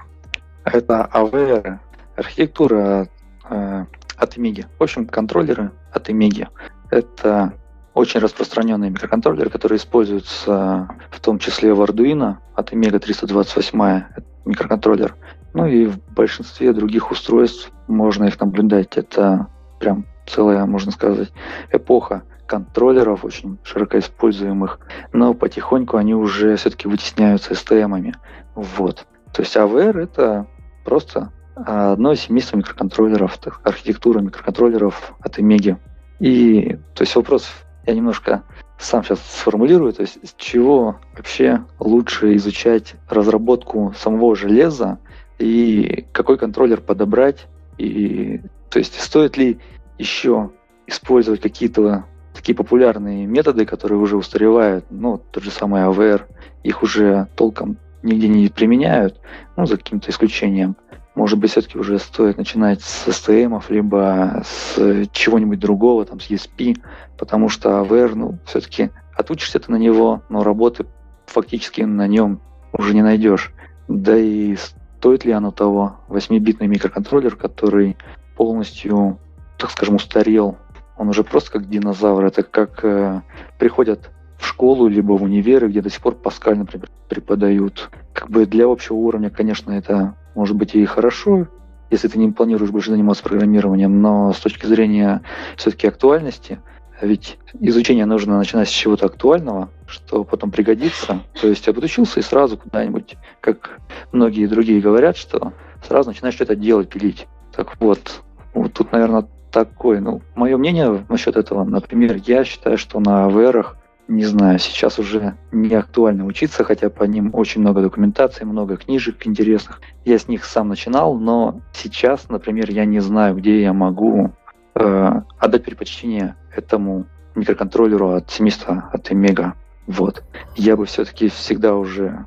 Это AVR, архитектура э, от Amiga. В общем, контроллеры от Amiga. Это очень распространенные микроконтроллеры, которые используются в том числе в Arduino от Amiga 328 микроконтроллер. Ну и в большинстве других устройств можно их наблюдать. Это прям целая, можно сказать, эпоха контроллеров, очень широко используемых, но потихоньку они уже все-таки вытесняются STM-ами. Вот. То есть AVR — это просто одно семейство микроконтроллеров, архитектура микроконтроллеров от Amiga. И то есть вопрос я немножко сам сейчас сформулирую, то есть с чего вообще лучше изучать разработку самого железа и какой контроллер подобрать, и то есть стоит ли еще использовать какие-то такие популярные методы, которые уже устаревают, ну, тот же самый AVR, их уже толком нигде не применяют, ну, за каким-то исключением. Может быть, все-таки уже стоит начинать с STM, либо с чего-нибудь другого, там, с ESP, потому что AVR, ну, все-таки отучишься ты на него, но работы фактически на нем уже не найдешь. Да и стоит ли оно того? 8-битный микроконтроллер, который полностью, так скажем, устарел. Он уже просто как динозавр. Это как э, приходят в школу, либо в универы, где до сих пор Паскаль, например, преподают. Как бы для общего уровня, конечно, это может быть и хорошо, если ты не планируешь больше заниматься программированием, но с точки зрения все-таки актуальности, ведь изучение нужно начинать с чего-то актуального, что потом пригодится. То есть я подучился и сразу куда-нибудь, как многие другие говорят, что сразу начинаешь что-то делать, пилить. Так вот, вот тут, наверное, такое. Ну, мое мнение насчет этого, например, я считаю, что на АВРах не знаю, сейчас уже не актуально учиться, хотя по ним очень много документации, много книжек интересных. Я с них сам начинал, но сейчас, например, я не знаю, где я могу э, отдать предпочтение этому микроконтроллеру от семейства, от Омега. Вот. Я бы все-таки всегда уже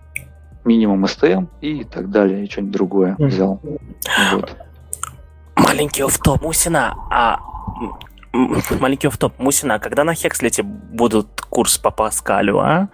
минимум STM и так далее, и что-нибудь другое взял. Вот. Маленький офтоп, Мусина, а маленький офтоп, Мусина, а когда на Хекслете будут курс по Паскалю, а?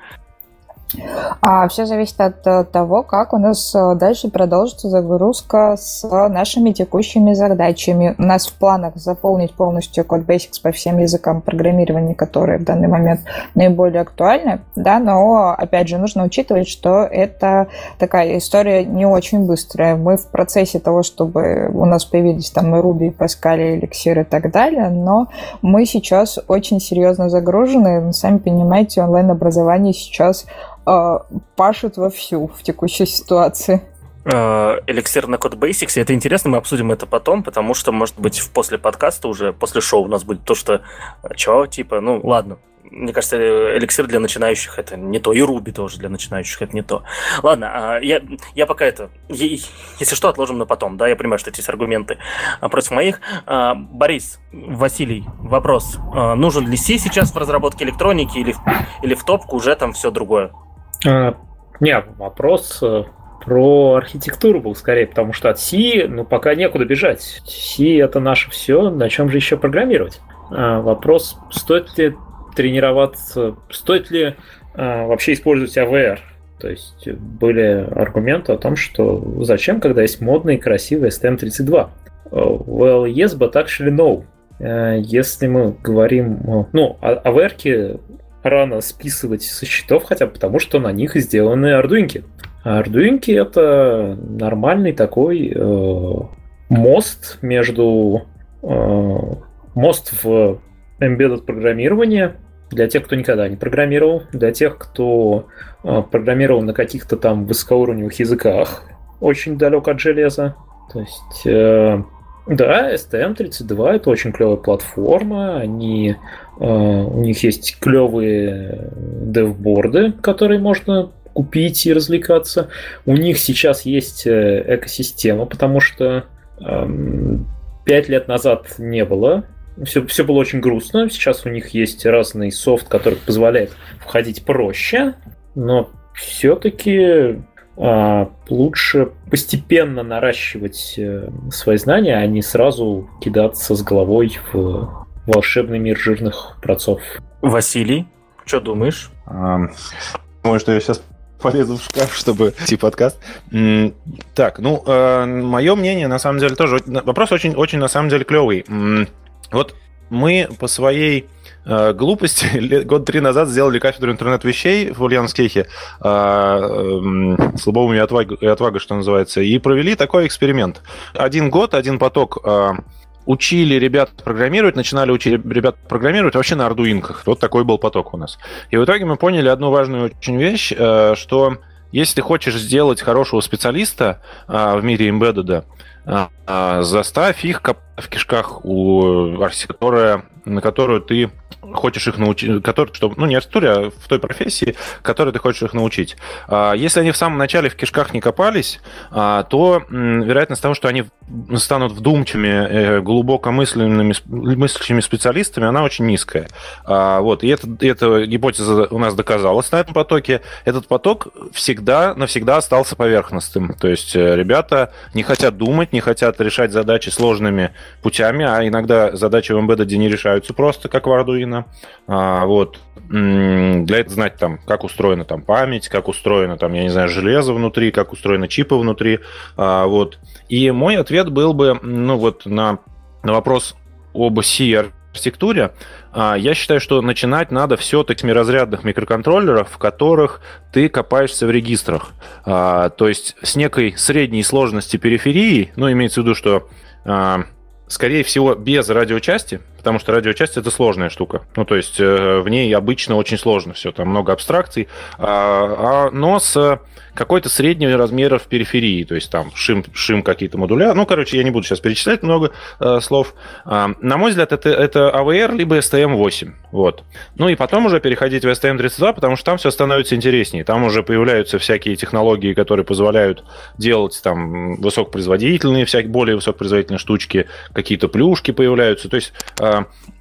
А все зависит от э, того, как у нас э, дальше продолжится загрузка с нашими текущими задачами. У нас в планах заполнить полностью код Basics по всем языкам программирования, которые в данный момент наиболее актуальны, да, но, опять же, нужно учитывать, что это такая история не очень быстрая. Мы в процессе того, чтобы у нас появились там и Ruby, и Pascal, и Elixir и так далее, но мы сейчас очень серьезно загружены. Сами понимаете, онлайн-образование сейчас э, пашет вовсю в текущей ситуации. Э, эликсир на код Basics. Это интересно, мы обсудим это потом, потому что, может быть, после подкаста уже, после шоу у нас будет то, что э, чё, типа, ну, ладно. Мне кажется, эликсир для начинающих это не то, и Руби тоже для начинающих это не то. Ладно, а, я, я пока это, если что, отложим на потом, да, я понимаю, что эти аргументы а, против моих. А, Борис, Василий, вопрос. Нужен ли C сейчас в разработке электроники или, или в топку уже там все другое? А, не, вопрос э, про архитектуру был скорее, потому что от C, ну, пока некуда бежать. C это наше все, на чем же еще программировать? А, вопрос, стоит ли тренироваться, стоит ли а, вообще использовать AVR? То есть были аргументы о том, что зачем, когда есть модный красивый STM32? Well, yes, but actually no. Э, если мы говорим... Ну, AVR рано списывать со счетов, хотя потому, что на них сделаны ардуинки. А ардуинки это нормальный такой э, мост между э, мост в embedded программирование для тех, кто никогда не программировал, для тех, кто э, программировал на каких-то там высокоуровневых языках, очень далек от железа. То есть э, да, STM32 это очень клевая платформа. Они, у них есть клевые девборды, которые можно купить и развлекаться. У них сейчас есть э, экосистема, потому что э, 5 лет назад не было. Все, все было очень грустно. Сейчас у них есть разный софт, который позволяет входить проще. Но все-таки а, лучше постепенно наращивать э, свои знания, а не сразу кидаться с головой в волшебный мир жирных процов. Василий, что думаешь? Думаю, что я сейчас полезу в шкаф, чтобы идти подкаст. Так, ну, э, мое мнение, на самом деле, тоже... Вопрос очень, очень на самом деле, клевый. Вот мы по своей э, глупости год три назад сделали кафедру интернет-вещей в Ульяновскихе э, э, с Лобовым и отвагой, что называется, и провели такой эксперимент. Один год, один поток э, учили ребят программировать, начинали учить ребят программировать вообще на ардуинках. Вот такой был поток у нас. И в итоге мы поняли одну важную очень вещь, э, что если ты хочешь сделать хорошего специалиста э, в мире embedded, э, заставь их в кишках у архитектора, на которую ты хочешь их научить, который, чтобы, ну, не архитектуре, а в той профессии, которой ты хочешь их научить. А, если они в самом начале в кишках не копались, а, то вероятность того, что они станут вдумчивыми, э, глубоко мысленными, мыслящими специалистами, она очень низкая. А, вот, и это, эта гипотеза у нас доказалась на этом потоке. Этот поток всегда, навсегда остался поверхностным. То есть э, ребята не хотят думать, не хотят решать задачи сложными путями, а иногда задачи в Embedded не решаются просто, как в Arduino. А, вот. Для этого знать, там, как устроена там, память, как устроено, там, я не знаю, железо внутри, как устроены чипы внутри. А, вот. И мой ответ был бы, ну, вот на, на вопрос об C архитектуре, а, я считаю, что начинать надо все-таки с мирозрядных микроконтроллеров, в которых ты копаешься в регистрах. А, то есть с некой средней сложности периферии, ну, имеется в виду, что скорее всего, без радиочасти, потому что радиочасть это сложная штука. Ну, то есть э, в ней обычно очень сложно все, там много абстракций, а, а, но с какой-то среднего размера в периферии, то есть там шим, шим какие-то модуля. Ну, короче, я не буду сейчас перечислять много э, слов. А, на мой взгляд, это, это AVR либо STM8. Вот. Ну и потом уже переходить в STM32, потому что там все становится интереснее. Там уже появляются всякие технологии, которые позволяют делать там высокопроизводительные, всякие более высокопроизводительные штучки, какие-то плюшки появляются. То есть а,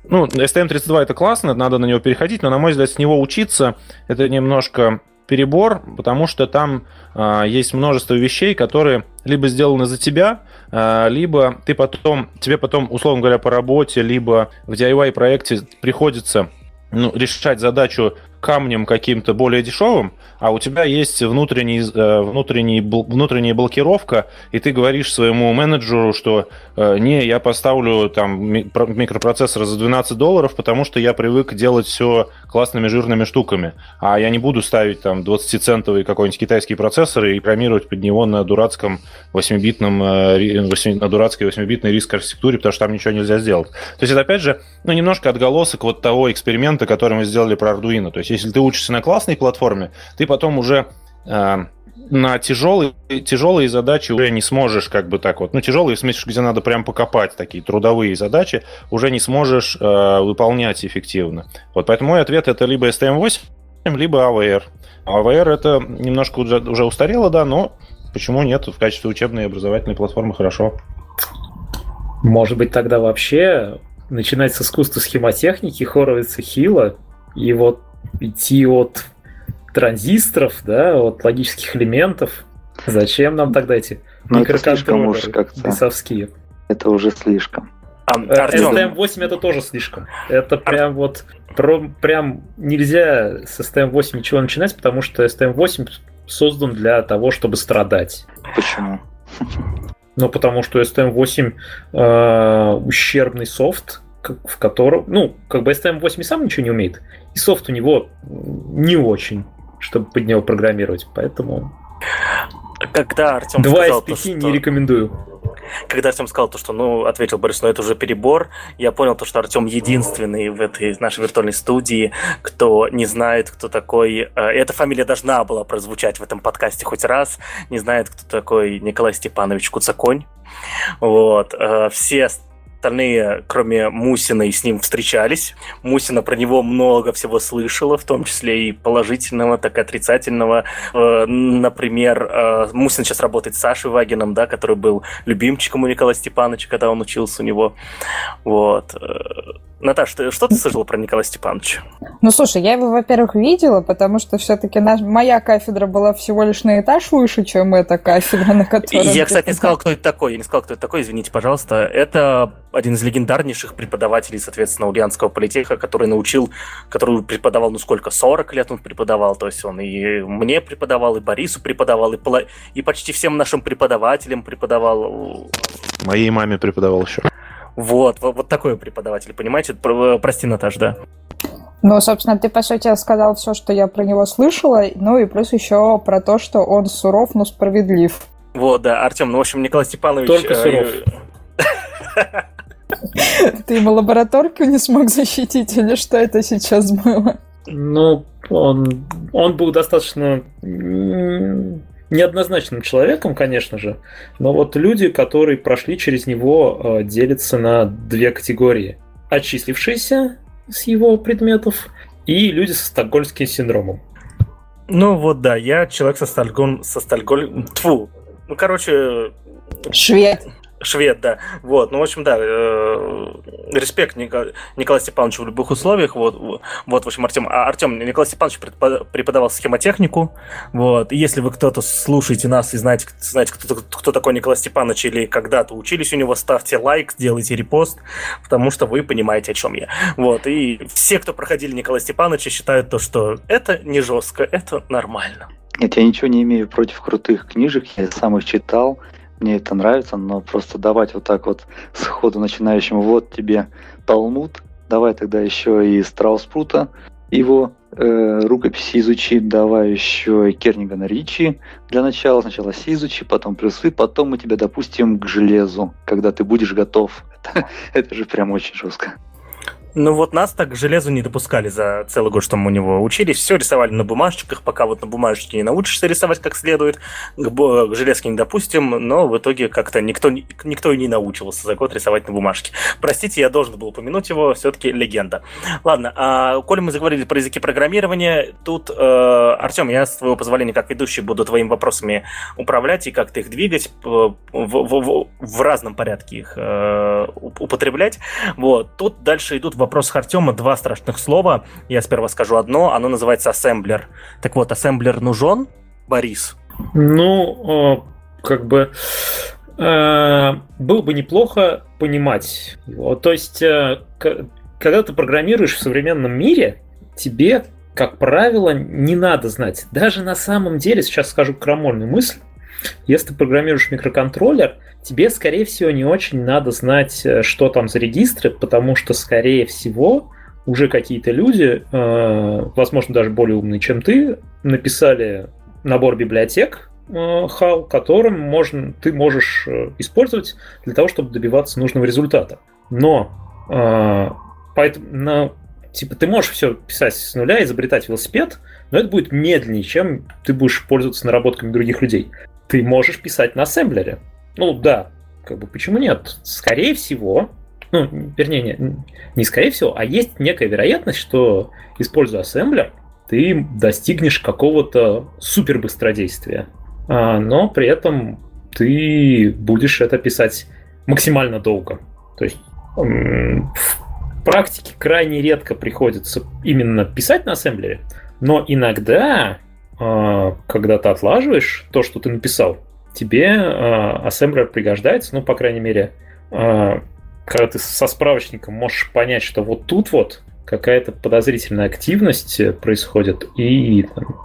ну, STM32 это классно, надо на него переходить, но, на мой взгляд, с него учиться это немножко перебор, потому что там э, есть множество вещей, которые либо сделаны за тебя, э, либо ты потом, тебе потом, условно говоря, по работе, либо в DIY проекте приходится ну, решать задачу камнем каким-то более дешевым, а у тебя есть внутренний, э, внутренний, внутренняя блокировка, и ты говоришь своему менеджеру, что э, не, я поставлю там микропроцессор за 12 долларов, потому что я привык делать все классными жирными штуками, а я не буду ставить там 20-центовый какой-нибудь китайский процессор и программировать под него на дурацком 8-битном, э, на дурацкой 8-битной риск архитектуре, потому что там ничего нельзя сделать. То есть это опять же, ну, немножко отголосок вот того эксперимента, который мы сделали про Arduino. То есть если ты учишься на классной платформе, ты потом уже э, на тяжелые, тяжелые задачи уже не сможешь как бы так вот, ну тяжелые в смысле, где надо прям покопать такие трудовые задачи, уже не сможешь э, выполнять эффективно. Вот поэтому мой ответ это либо STM8, либо AVR. AVR это немножко уже, уже устарело, да, но почему нет? В качестве учебной и образовательной платформы хорошо. Может быть, тогда вообще начинать с искусства схемотехники, Хоровица Хила, и вот идти от транзисторов, да, от логических элементов. Зачем нам тогда эти ну, микроконтроллеры бесовские? Это уже слишком. А, STM8 это тоже слишком. Это прям вот про, прям нельзя с STM8 ничего начинать, потому что STM8 создан для того, чтобы страдать. Почему? Ну, потому что STM8 э, ущербный софт, в котором, ну, как бы STM8 сам ничего не умеет, и софт у него не очень, чтобы под него программировать, поэтому... Когда Артем Два сказал, из пяти то, что... не рекомендую. Когда Артем сказал то, что, ну, ответил Борис, ну это уже перебор, я понял то, что Артем единственный в этой нашей виртуальной студии, кто не знает, кто такой... Э, эта фамилия должна была прозвучать в этом подкасте хоть раз, не знает, кто такой Николай Степанович Куцаконь. Вот. Э, все остальные, кроме Мусиной, с ним встречались. Мусина про него много всего слышала, в том числе и положительного, так и отрицательного. Э, например, э, Мусин сейчас работает с Сашей Вагином, да, который был любимчиком у Николая Степановича, когда он учился у него. Вот. Э, Наташа, что ты слышала про Николая Степановича? Ну, слушай, я его, во-первых, видела, потому что все-таки наш, моя кафедра была всего лишь на этаж выше, чем эта кафедра, на которой... Я, кстати, не сказал, кто это такой. Я не сказал, кто это такой, извините, пожалуйста. Это один из легендарнейших преподавателей, соответственно, Ульянского политеха, который научил, который преподавал, ну сколько, 40 лет он преподавал, то есть он и мне преподавал, и Борису преподавал, и, и почти всем нашим преподавателям преподавал. Моей маме преподавал еще. Вот, вот, вот такой преподаватель, понимаете? Про, прости, Наташ, да. Ну, собственно, ты, по сути, сказал все, что я про него слышала, ну и плюс еще про то, что он суров, но справедлив. Вот, да, Артем, ну, в общем, Николай Степанович... Только э, суров. Ты ему лабораторку не смог защитить, или что это сейчас было? Ну, он, он был достаточно неоднозначным человеком, конечно же, но вот люди, которые прошли через него, э, делятся на две категории. Отчислившиеся с его предметов и люди со стокгольмским синдромом. Ну вот да, я человек со Стальгон, со Стальголь... Тьфу. Ну, короче... Швед. Швед, да. Вот, ну, в общем, да, э, респект Ника, Николаю Степановичу в любых условиях. Вот, вот в общем, Артем, а, Артем Николай Степанович преподавал схемотехнику. Вот, и если вы кто-то слушаете нас и знаете, знаете кто, кто такой Николай Степанович или когда-то учились у него, ставьте лайк, делайте репост, потому что вы понимаете, о чем я. Вот, и все, кто проходили Николая Степановича, считают то, что это не жестко, это нормально. Нет, я ничего не имею против крутых книжек, я сам их читал, мне это нравится, но просто давать вот так вот сходу начинающему, вот тебе Талмуд, давай тогда еще и Страуспрута, его э, рукописи изучи, давай еще и Кернигана Ричи для начала. Сначала си изучи, потом плюсы, потом мы тебя допустим к железу, когда ты будешь готов. Это, это же прям очень жестко. Ну вот нас так к железу не допускали за целый год, что мы у него учились. Все рисовали на бумажечках, пока вот на бумажечке не научишься рисовать как следует. К, к железке не допустим, но в итоге как-то никто, никто и не научился за год рисовать на бумажке. Простите, я должен был упомянуть его, все-таки легенда. Ладно, а коли мы заговорили про языки программирования, тут, э, Артем, я с твоего позволения как ведущий буду твоими вопросами управлять и как-то их двигать, э, в, в, в, в разном порядке их э, употреблять. Вот, тут дальше идут вопросах Артема два страшных слова. Я сперва скажу одно, оно называется ассемблер. Так вот, ассемблер нужен, Борис? Ну, как бы э, было бы неплохо понимать его. То есть, э, когда ты программируешь в современном мире, тебе, как правило, не надо знать. Даже на самом деле, сейчас скажу крамольную мысль, если ты программируешь микроконтроллер, тебе, скорее всего, не очень надо знать, э, что там за регистры, потому что, скорее всего, уже какие-то люди, э, возможно, даже более умные, чем ты, написали набор библиотек HAL, э, которым можно, ты можешь использовать для того, чтобы добиваться нужного результата. Но поэтому, типа, ты можешь все писать с нуля, изобретать велосипед, но это будет медленнее, чем ты будешь пользоваться наработками других людей ты можешь писать на ассемблере. Ну да, как бы почему нет? Скорее всего, ну, вернее, не, не скорее всего, а есть некая вероятность, что, используя ассемблер, ты достигнешь какого-то супер быстродействия. А, но при этом ты будешь это писать максимально долго. То есть в практике крайне редко приходится именно писать на ассемблере, но иногда когда ты отлаживаешь то, что ты написал, тебе а, ассемблер пригождается, ну, по крайней мере, а, когда ты со справочником можешь понять, что вот тут вот какая-то подозрительная активность происходит, и там,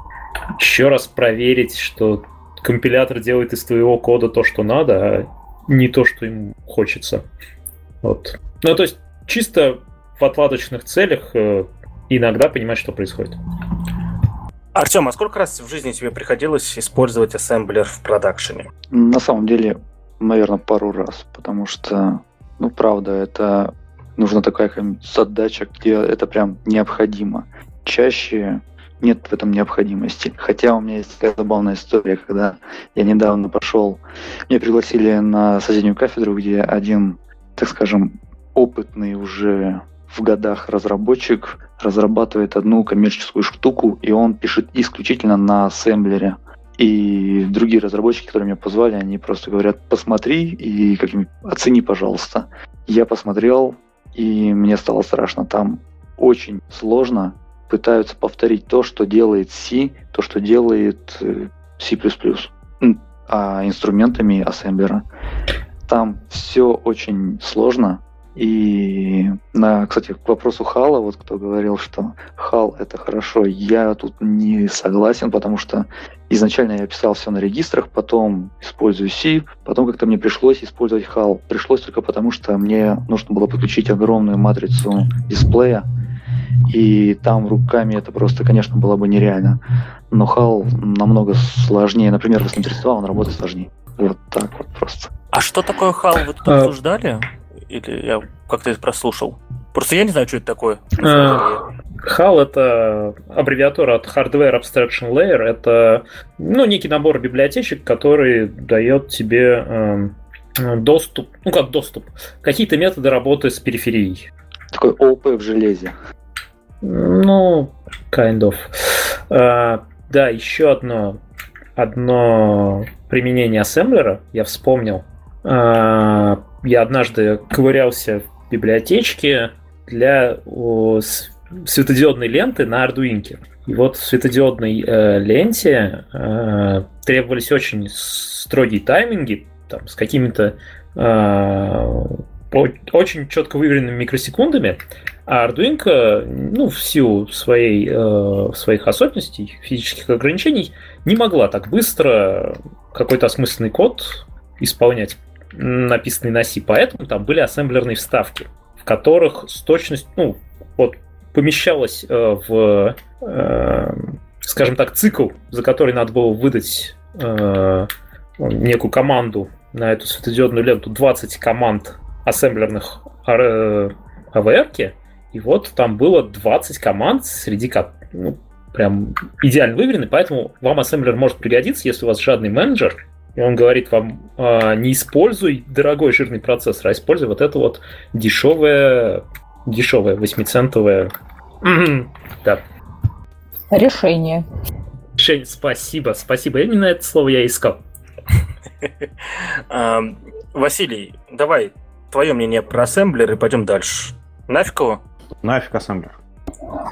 еще раз проверить, что компилятор делает из твоего кода то, что надо, а не то, что им хочется. Вот. Ну, то есть чисто в отладочных целях э, иногда понимать, что происходит. Артем, а сколько раз в жизни тебе приходилось использовать ассемблер в продакшене? На самом деле, наверное, пару раз, потому что, ну, правда, это нужна такая задача, где это прям необходимо. Чаще нет в этом необходимости. Хотя у меня есть такая забавная история, когда я недавно пошел, меня пригласили на соседнюю кафедру, где один, так скажем, опытный уже в годах разработчик разрабатывает одну коммерческую штуку, и он пишет исключительно на ассемблере. И другие разработчики, которые меня позвали, они просто говорят, посмотри и как-нибудь оцени, пожалуйста. Я посмотрел, и мне стало страшно. Там очень сложно пытаются повторить то, что делает C, то, что делает э, C++, а инструментами ассемблера. Там все очень сложно, и, на, кстати, к вопросу Хала, вот кто говорил, что Хал это хорошо, я тут не согласен, потому что изначально я писал все на регистрах, потом использую C, потом как-то мне пришлось использовать Хал. Пришлось только потому, что мне нужно было подключить огромную матрицу дисплея, и там руками это просто, конечно, было бы нереально. Но Хал намного сложнее. Например, в 832 он работает сложнее. Вот так вот просто. А что такое Хал? Вы тут а, обсуждали? Или я как-то это прослушал? Просто я не знаю, что это такое. А, HAL — это аббревиатура от Hardware Abstraction Layer. Это ну, некий набор библиотечек, который дает тебе э, доступ, ну как доступ, какие-то методы работы с периферией. Такой ОП в железе. Ну, kind of. Uh, да, еще одно, одно применение ассемблера я вспомнил. Uh, я однажды ковырялся в библиотечке для о, светодиодной ленты на Arduino. И вот в светодиодной э, ленте э, требовались очень строгие тайминги, там, с какими-то э, очень четко выверенными микросекундами, а Arduino, ну, в силу своей, э, своих особенностей, физических ограничений, не могла так быстро какой-то осмысленный код исполнять, написанный на C. Поэтому там были ассемблерные вставки, в которых с точностью, ну, вот помещалось э, в, э, скажем так, цикл, за который надо было выдать э, некую команду на эту светодиодную ленту 20 команд ассемблерных AVR, и вот там было 20 команд, среди ну, прям идеально выверены, поэтому вам ассемблер может пригодиться, если у вас жадный менеджер, и он говорит вам, а, не используй дорогой жирный процессор, а используй вот это вот дешевое, дешевое, восьмицентовое. Да. Решение. Решение, спасибо, спасибо. Именно это слово я искал. Василий, давай твое мнение про ассемблер и пойдем дальше. Нафиг его? Нафиг ассемблер.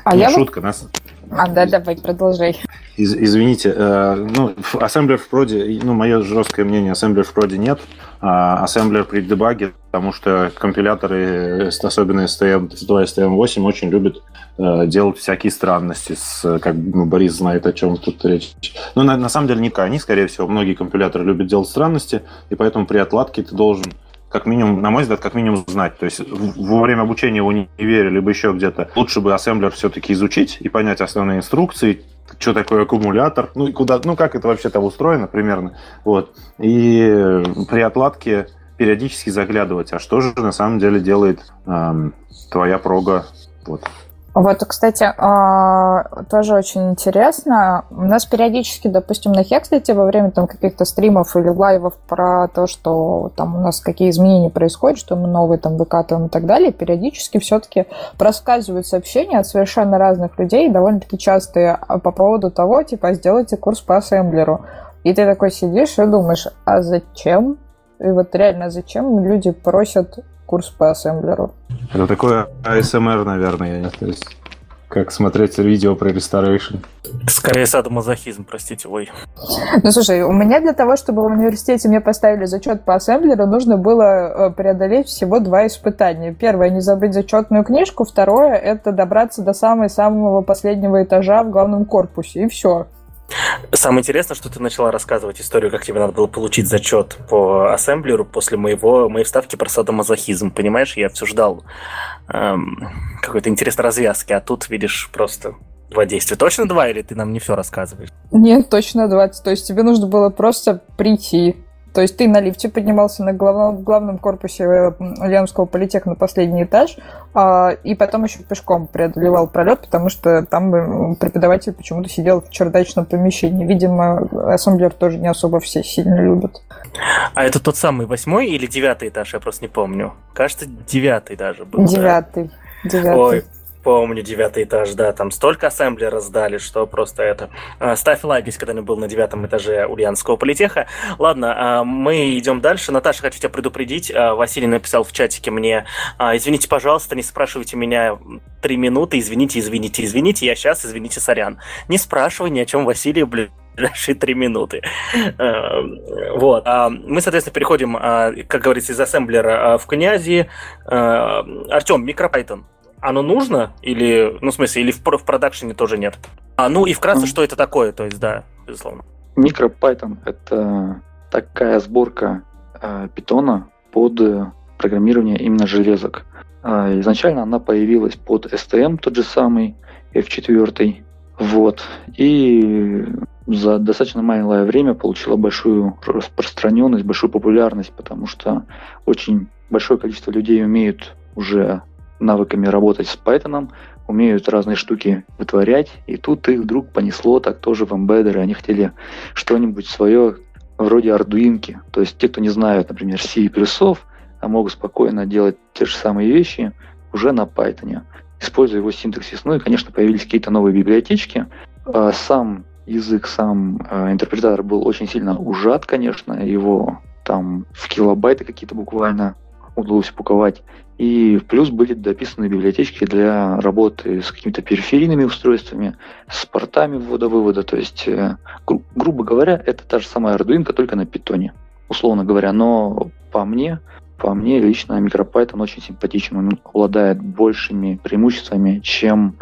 А ну, я шутка. Нас... А, да, давай, продолжай. Из, извините, э, ну, ассемблер в проде, ну, мое жесткое мнение, ассемблер в проде нет, а ассемблер при дебаге, потому что компиляторы, особенно STM, 2 STM8, очень любят э, делать всякие странности, с, как ну, Борис знает, о чем тут речь. Но на, на самом деле не они, скорее всего, многие компиляторы любят делать странности, и поэтому при отладке ты должен как минимум, на мой взгляд, как минимум знать. То есть во время обучения в универе, либо еще где-то, лучше бы ассемблер все-таки изучить и понять основные инструкции, что такое аккумулятор, ну и куда, ну как это вообще там устроено примерно, вот. И при отладке периодически заглядывать, а что же на самом деле делает эм, твоя прога, вот. Вот, кстати, а, тоже очень интересно. У нас периодически, допустим, на Хекслите во время там каких-то стримов или лайвов про то, что там у нас какие изменения происходят, что мы новые там выкатываем и так далее, периодически все-таки проскальзывают сообщения от совершенно разных людей, довольно-таки частые, а, по поводу того, типа, сделайте курс по ассемблеру. И ты такой сидишь и думаешь, а зачем? И вот реально зачем люди просят курс по ассемблеру. Это такое ASMR, наверное, я то есть как смотреть видео про Restoration. Скорее садомазохизм, простите, ой. Ну, слушай, у меня для того, чтобы в университете мне поставили зачет по ассемблеру, нужно было э, преодолеть всего два испытания. Первое, не забыть зачетную книжку. Второе, это добраться до самого-самого последнего этажа в главном корпусе. И все. Самое интересное, что ты начала рассказывать историю, как тебе надо было получить зачет по ассемблеру после моего, моей вставки про садомазохизм. Понимаешь, я все ждал эм, какой-то интересной развязки, а тут, видишь, просто два действия. Точно два, или ты нам не все рассказываешь? Нет, точно два. То есть тебе нужно было просто прийти, то есть ты на лифте поднимался на главном, главном корпусе э, Ульяновского политеха на последний этаж, а, и потом еще пешком преодолевал пролет, потому что там э, преподаватель почему-то сидел в чердачном помещении. Видимо, ассемблер тоже не особо все сильно любят. А это тот самый восьмой или девятый этаж, я просто не помню. Кажется, девятый даже был. Девятый. Да? Девятый. Ой, Помню, девятый этаж, да, там столько ассемблера раздали, что просто это... А, ставь лайк, если когда-нибудь был на девятом этаже Ульяновского политеха. Ладно, а, мы идем дальше. Наташа, хочу тебя предупредить. А, Василий написал в чатике мне, извините, пожалуйста, не спрашивайте меня три минуты, извините, извините, извините, я сейчас, извините, сорян. Не спрашивай ни о чем Василию, блин ближайшие три минуты. Вот. Мы, соответственно, переходим, как говорится, из ассемблера в князи. Артем, микропайтон оно нужно? Или, ну, в смысле, или в, в продакшене тоже нет? А, ну и вкратце, что это такое, то есть, да, безусловно. MicroPython — это такая сборка э, питона под программирование именно железок. Э, изначально она появилась под STM, тот же самый, F4. Вот. И за достаточно малое время получила большую распространенность, большую популярность, потому что очень большое количество людей умеют уже навыками работать с Python, умеют разные штуки вытворять, и тут их вдруг понесло так тоже в Embedded, они хотели что-нибудь свое вроде Arduino. То есть те, кто не знают, например, C и плюсов, а могут спокойно делать те же самые вещи уже на Python, используя его синтаксис. Ну и, конечно, появились какие-то новые библиотечки. А сам язык, сам э, интерпретатор был очень сильно ужат, конечно, его там в килобайты какие-то буквально удалось упаковать. И плюс были дописаны библиотечки для работы с какими-то периферийными устройствами, с портами ввода-вывода. То есть, э, гру- грубо говоря, это та же самая Arduino, только на питоне, условно говоря. Но по мне, по мне лично MicroPython очень симпатичен. Он обладает большими преимуществами, чем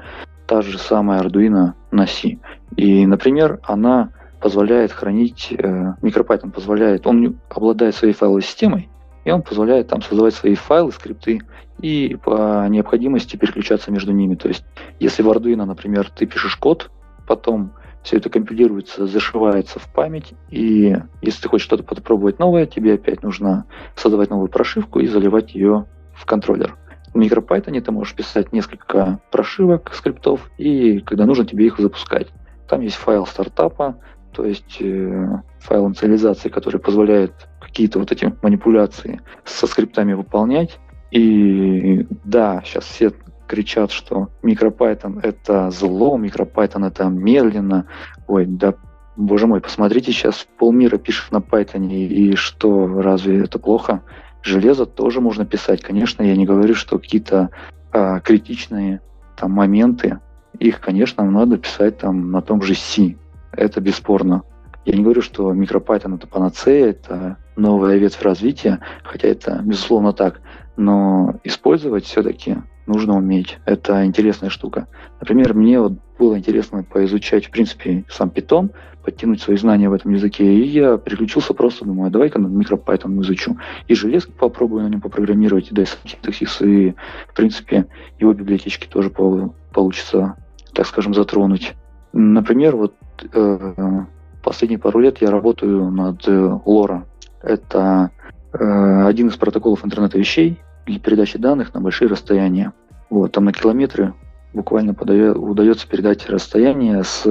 та же самая Arduino на C. И, например, она позволяет хранить, э, MicroPython позволяет, он обладает своей файловой системой, и он позволяет там создавать свои файлы, скрипты и по необходимости переключаться между ними. То есть, если в Arduino, например, ты пишешь код, потом все это компилируется, зашивается в память, и если ты хочешь что-то попробовать новое, тебе опять нужно создавать новую прошивку и заливать ее в контроллер. В MicroPython ты можешь писать несколько прошивок, скриптов, и когда нужно, тебе их запускать. Там есть файл стартапа, то есть э, файл инициализации, который позволяет какие-то вот эти манипуляции со скриптами выполнять. И да, сейчас все кричат, что MicroPython это зло, MicroPython это медленно. Ой, да, боже мой, посмотрите, сейчас полмира пишет на Python, и что, разве это плохо? Железо тоже можно писать. Конечно, я не говорю, что какие-то а, критичные там моменты, их, конечно, надо писать там на том же C. Это бесспорно. Я не говорю, что MicroPython это панацея, это новая ветвь развития, хотя это безусловно так, но использовать все-таки нужно уметь. Это интересная штука. Например, мне вот было интересно поизучать, в принципе, сам Python, подтянуть свои знания в этом языке, и я переключился просто, думаю, давай-ка на MicroPython изучу. И железки попробую на нем попрограммировать, и да, и синтаксис, и, в принципе, его библиотечки тоже получится, так скажем, затронуть. Например, вот э, последние пару лет я работаю над LoRa. Это э, один из протоколов интернета вещей для передачи данных на большие расстояния. Вот, там на километры буквально подает, удается передать расстояние с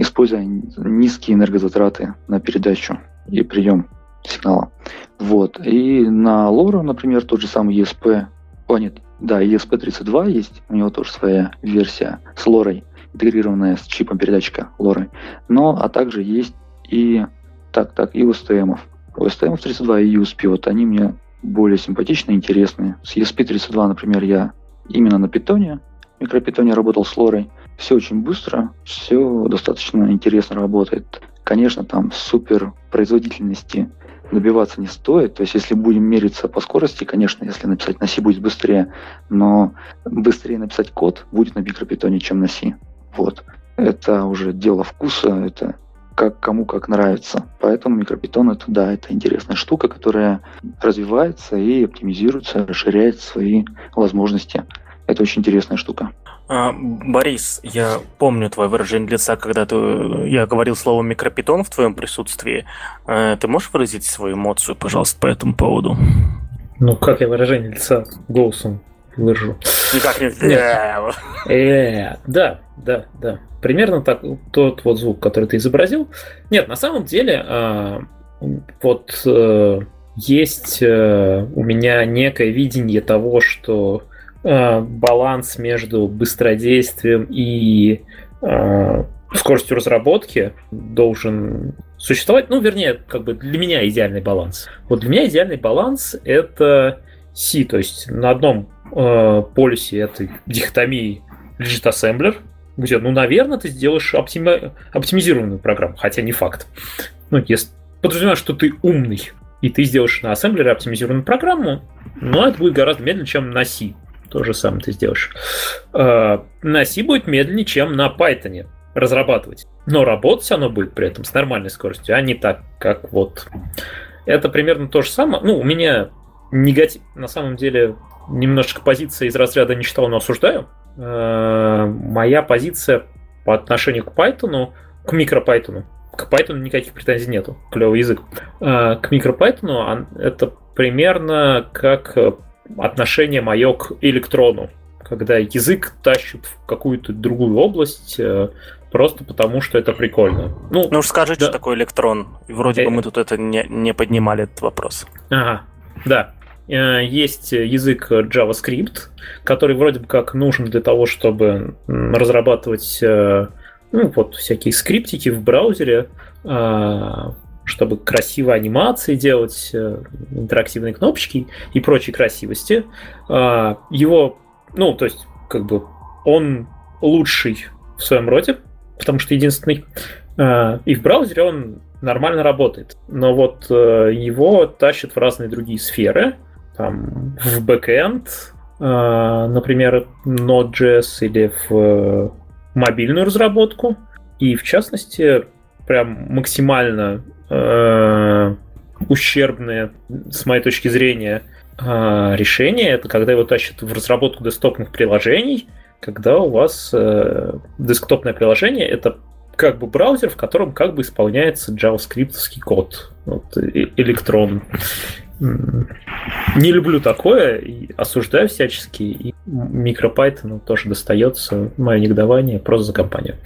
используя низкие энергозатраты на передачу и прием сигнала. Вот. И на LoRa, например, тот же самый ESP, о нет, да, ESP32 есть, у него тоже своя версия с LoRa, интегрированная с чипом передатчика LoRa. Но, а также есть и так, так, и USTM. USTM 32 и USP, вот они мне более симпатичны, интересные. С ESP32, например, я именно на питоне, микропитоне работал с лорой. Все очень быстро, все достаточно интересно работает. Конечно, там супер производительности добиваться не стоит. То есть, если будем мериться по скорости, конечно, если написать на C будет быстрее, но быстрее написать код будет на микропитоне, чем на C. Вот. Это уже дело вкуса, это как кому как нравится. Поэтому микропитон это да, это интересная штука, которая развивается и оптимизируется, расширяет свои возможности. Это очень интересная штука. А, Борис, я помню твое выражение лица, когда ты, я говорил слово микропитон в твоем присутствии. А, ты можешь выразить свою эмоцию, пожалуйста, по этому поводу? Ну, как я выражение лица голосом выражу? Никак не... Э, да, да, да. Примерно так, тот вот звук, который ты изобразил. Нет, на самом деле, а, вот э, есть э, у меня некое видение того, что баланс между быстродействием и скоростью разработки должен существовать. Ну, вернее, как бы для меня идеальный баланс. Вот для меня идеальный баланс это C, то есть на одном э, полюсе этой дихотомии лежит ассемблер, где, ну, наверное, ты сделаешь оптими... оптимизированную программу, хотя не факт. Ну, если подразумеваешь, что ты умный, и ты сделаешь на ассемблере оптимизированную программу, но это будет гораздо медленнее, чем на C. То же самое ты сделаешь. А, на C будет медленнее, чем на Python разрабатывать. Но работать оно будет при этом с нормальной скоростью, а не так, как вот. Это примерно то же самое. Ну, у меня негатив, на самом деле, немножечко позиция из разряда не читал, но осуждаю. А, моя позиция по отношению к Python, к микропайтону, к Python никаких претензий нету, клевый язык. А, к микропайтону это примерно как отношение мое к электрону, когда язык тащит в какую-то другую область, э, просто потому что это прикольно. Ну, ну скажите, да. что такое электрон. Вроде э... бы мы тут это не, не поднимали этот вопрос. Ага, да. Э, есть язык JavaScript, который вроде бы как нужен для того, чтобы разрабатывать э, ну, вот всякие скриптики в браузере, а, чтобы красивые анимации делать, э, интерактивные кнопочки и прочие красивости. Его, ну, то есть, как бы он лучший в своем роде, потому что единственный. И в браузере он нормально работает. Но вот э, его тащат в разные другие сферы. Там в бэкэнд, э, например, Node.js или в мобильную разработку. И в частности, прям максимально э, ущербное, с моей точки зрения, э, решение это когда его тащат в разработку десктопных приложений, когда у вас э, десктопное приложение это как бы браузер, в котором как бы исполняется JavaScript код. Вот, электрон. Не люблю такое, и осуждаю всячески, и MicroPython тоже достается мое негодование просто за компанию.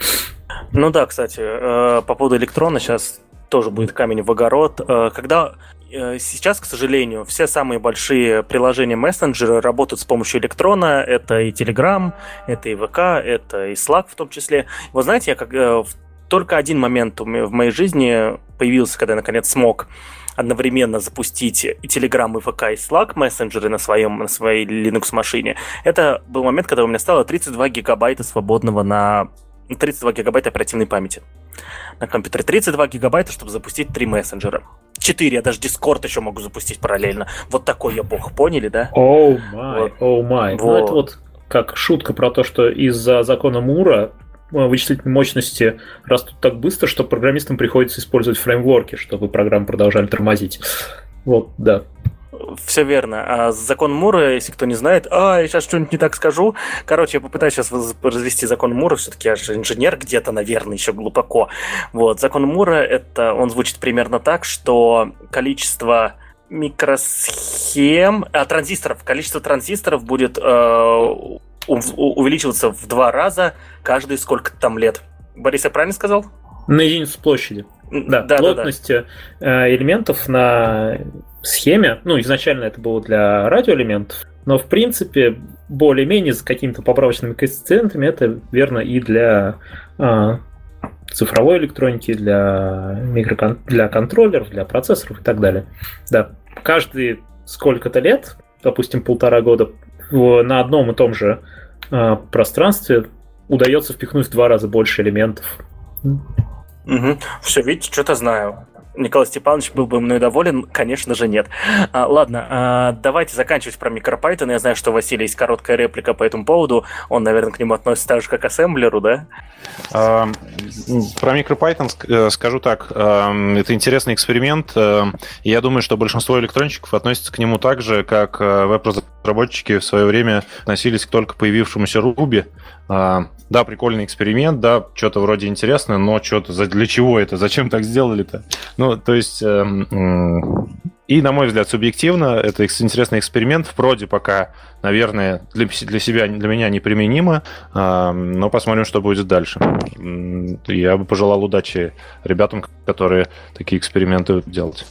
Ну да, кстати, э, по поводу электрона сейчас тоже будет камень в огород. Э, когда э, сейчас, к сожалению, все самые большие приложения мессенджеры работают с помощью электрона. Это и Telegram, это и ВК, это и Slack в том числе. Вы знаете, я как, только один момент в моей жизни появился, когда я наконец смог одновременно запустить и Telegram, и ВК, и Slack мессенджеры на, своем, на своей Linux-машине. Это был момент, когда у меня стало 32 гигабайта свободного на 32 гигабайта оперативной памяти на компьютере. 32 гигабайта, чтобы запустить три мессенджера. 4, я даже Discord еще могу запустить параллельно. Вот такой я бог, поняли, да? Оу май, оу май. Ну это вот как шутка про то, что из-за закона Мура э, вычислительные мощности растут так быстро, что программистам приходится использовать фреймворки, чтобы программы продолжали тормозить. Вот, да. Все верно. А закон Мура, если кто не знает, а, я сейчас что-нибудь не так скажу. Короче, я попытаюсь сейчас развести закон Мура, все-таки я же инженер где-то, наверное, еще глубоко. Вот, закон Мура, это, он звучит примерно так, что количество микросхем, а, транзисторов, количество транзисторов будет э, увеличиваться в два раза каждые сколько там лет. Борис, я правильно сказал? На единицу площади. Да, да плотность да, да. Э, элементов на схеме, ну, изначально это было для радиоэлементов, но, в принципе, более-менее с какими-то поправочными коэффициентами это верно и для а, цифровой электроники, для, микрокон... для контроллеров, для процессоров и так далее. Да, каждые сколько-то лет, допустим, полтора года, в, на одном и том же а, пространстве удается впихнуть в два раза больше элементов. Угу. Все, видите, что-то знаю. Николай Степанович был бы мной доволен? Конечно же, нет. А, ладно, а, давайте заканчивать про MicroPython. Я знаю, что у Василия есть короткая реплика по этому поводу. Он, наверное, к нему относится так же, как к ассемблеру, да? А, про MicroPython э, скажу так. А, это интересный эксперимент. А, я думаю, что большинство электронщиков относятся к нему так же, как э, веб-разработчики в свое время относились к только появившемуся Ruby. А, да, прикольный эксперимент, да, что-то вроде интересное, но что-то для чего это, зачем так сделали-то? Ну, то есть, э, э, и, на мой взгляд, субъективно, это интересный эксперимент. В проде пока, наверное, для, для себя, для меня неприменимо, э, но посмотрим, что будет дальше. Я бы пожелал удачи ребятам, которые такие эксперименты делать.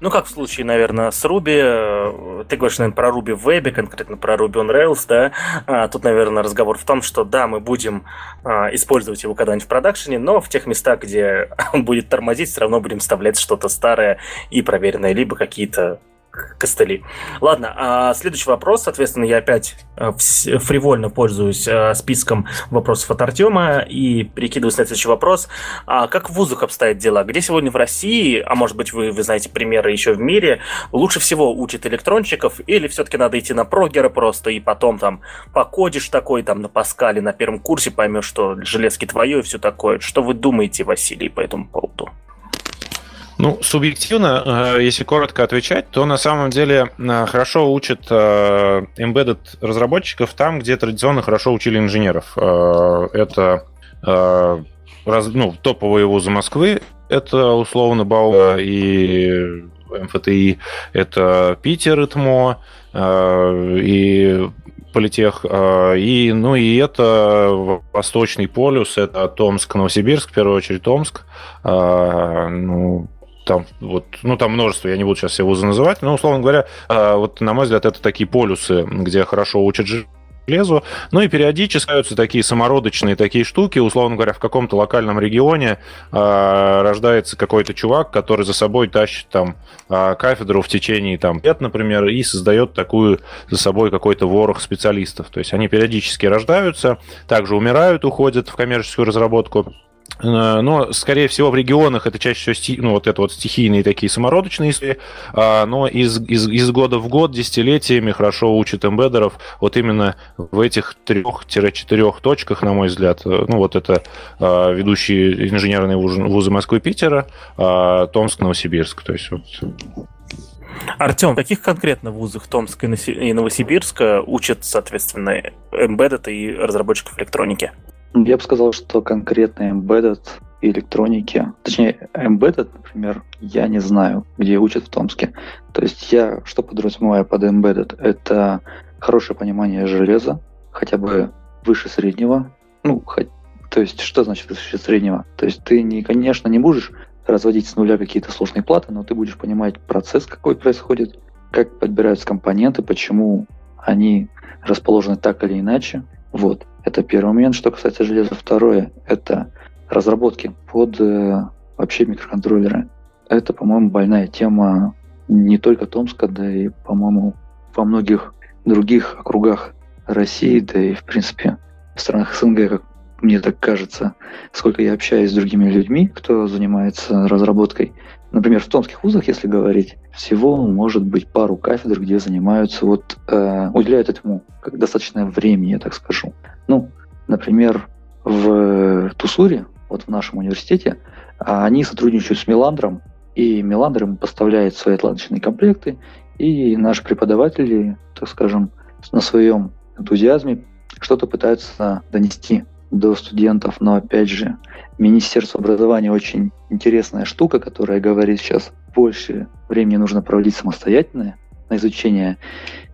Ну, как в случае, наверное, с Ruby, э, ты говоришь, наверное, про Ruby в вебе, конкретно про Ruby on Rails, да, а, тут, наверное, разговор в том, что да, мы будем а, использовать его когда-нибудь в продакшене, но в тех местах, где он будет тормозить, все равно будем вставлять что-то старое и проверенное, либо какие-то костыли. Ладно, а следующий вопрос, соответственно, я опять э, фривольно пользуюсь э, списком вопросов от Артема и перекидываю на следующий вопрос. А как в вузах обстоят дела? Где сегодня в России, а может быть вы, вы знаете примеры еще в мире, лучше всего учат электронщиков или все-таки надо идти на прогера просто и потом там покодишь такой там на Паскале на первом курсе поймешь, что железки твое и все такое. Что вы думаете, Василий, по этому поводу? Ну, субъективно, э, если коротко отвечать, то на самом деле э, хорошо учат э, embedded разработчиков там, где традиционно хорошо учили инженеров. Это ну, топовые вузы Москвы, это условно Бауа и МФТИ, это Питер, ИТМО, и политех. И, ну, и это Восточный полюс, это Томск, Новосибирск, в первую очередь Томск. Ну, там вот, ну там множество, я не буду сейчас вузы называть, но условно говоря, вот на мой взгляд это такие полюсы, где хорошо учат железу. Ну и периодически появляются такие самородочные такие штуки. Условно говоря, в каком-то локальном регионе э, рождается какой-то чувак, который за собой тащит там э, кафедру в течение там лет, например, и создает такую за собой какой-то ворох специалистов. То есть они периодически рождаются, также умирают, уходят в коммерческую разработку. Э, но, скорее всего, в регионах это чаще всего ну, вот это вот стихийные такие самородочные истории, а, но из, из, из года в год, десятилетиями хорошо учат эмбедеров вот именно в этих трех-четырех точках, на мой взгляд. Э, ну, вот это а, ведущие инженерные вузы Москвы и Питера, а, Томск, Новосибирск. То есть вот Артем, в каких конкретно вузах Томска и Новосибирска учат, соответственно, embedded и разработчиков электроники? Я бы сказал, что конкретно embedded и электроники, точнее, embedded, например, я не знаю, где учат в Томске. То есть я, что подразумеваю под embedded, это хорошее понимание железа, хотя бы выше среднего. Ну, хоть, то есть, что значит выше среднего? То есть ты, не, конечно, не будешь разводить с нуля какие-то сложные платы, но ты будешь понимать процесс, какой происходит, как подбираются компоненты, почему они расположены так или иначе. Вот. Это первый момент. Что касается железа, второе – это разработки под э, вообще микроконтроллеры. Это, по-моему, больная тема не только Томска, да и, по-моему, во многих других округах России, да и, в принципе, в странах СНГ, как мне так кажется, сколько я общаюсь с другими людьми, кто занимается разработкой. Например, в томских вузах, если говорить, всего может быть пару кафедр, где занимаются, вот, э, уделяют этому как достаточное времени, я так скажу. Ну, например, в Тусуре, вот в нашем университете, а, они сотрудничают с Меландром, и Меландр им поставляет свои отладочные комплекты, и наши преподаватели, так скажем, на своем энтузиазме что-то пытаются донести до студентов, но опять же, Министерство образования очень интересная штука, которая говорит сейчас больше времени нужно проводить самостоятельно на изучение.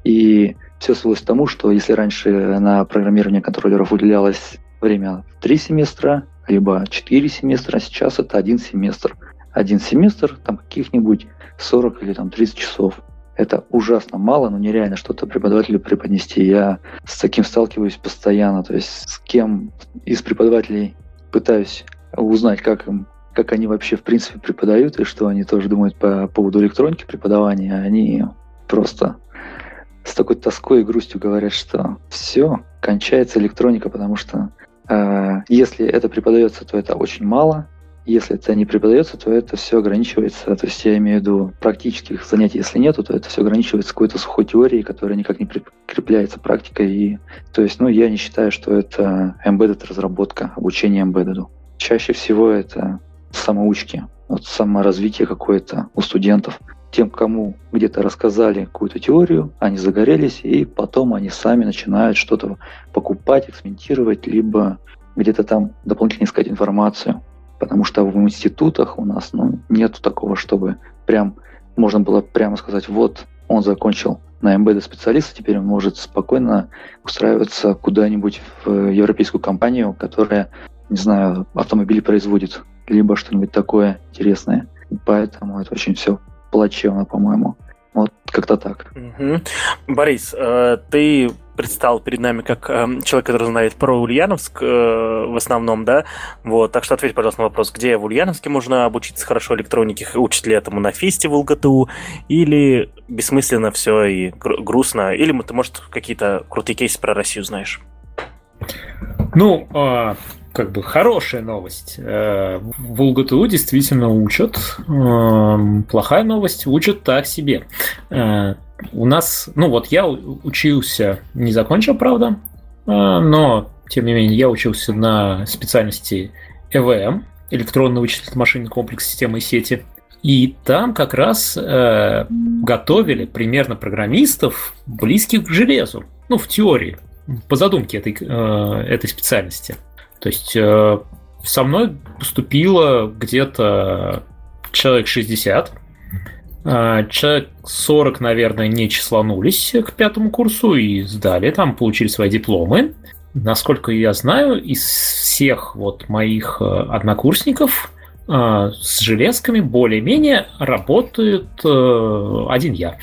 И все свелось к тому, что если раньше на программирование контроллеров уделялось время в три семестра, либо четыре семестра, а сейчас это один семестр. Один семестр, там каких-нибудь 40 или там 30 часов. Это ужасно мало, но нереально что-то преподавателю преподнести. Я с таким сталкиваюсь постоянно. То есть с кем из преподавателей пытаюсь узнать, как им как они вообще в принципе преподают и что они тоже думают по поводу электроники преподавания, они просто с такой тоской и грустью говорят, что все, кончается электроника, потому что э, если это преподается, то это очень мало, если это не преподается, то это все ограничивается, то есть я имею в виду практических занятий, если нету, то это все ограничивается какой-то сухой теорией, которая никак не прикрепляется практикой. И, то есть, ну, я не считаю, что это embedded разработка, обучение embedded. Чаще всего это самоучки, вот саморазвитие какое-то у студентов тем, кому где-то рассказали какую-то теорию, они загорелись, и потом они сами начинают что-то покупать, экспериментировать, либо где-то там дополнительно искать информацию. Потому что в институтах у нас ну, нету такого, чтобы прям можно было прямо сказать, вот он закончил на embedded специалиста, теперь он может спокойно устраиваться куда-нибудь в европейскую компанию, которая, не знаю, автомобили производит, либо что-нибудь такое интересное. Поэтому это очень все плачевно, по-моему. Вот как-то так. Угу. Борис, э, ты предстал перед нами как э, человек, который знает про Ульяновск э, в основном, да? Вот, так что ответь, пожалуйста, на вопрос, где в Ульяновске можно обучиться хорошо электронике, учат ли этому на фесте в ЛГТУ, или бессмысленно все и грустно, или ты, может, какие-то крутые кейсы про Россию знаешь? Ну, а, как бы хорошая новость. Э, в УЛГТУ действительно учат. Эм, плохая новость, учат так себе. Э, у нас, ну вот я учился, не закончил, правда, э, но, тем не менее, я учился на специальности ЭВМ, электронно вычислительный машинный комплекс системы и сети. И там как раз готовили примерно программистов, близких к железу. Ну, в теории, по задумке этой, этой специальности. То есть э, со мной поступило где-то человек 60. А, человек 40, наверное, не числанулись к пятому курсу и сдали, там получили свои дипломы. Насколько я знаю, из всех вот моих э, однокурсников э, с железками более-менее работает э, один я.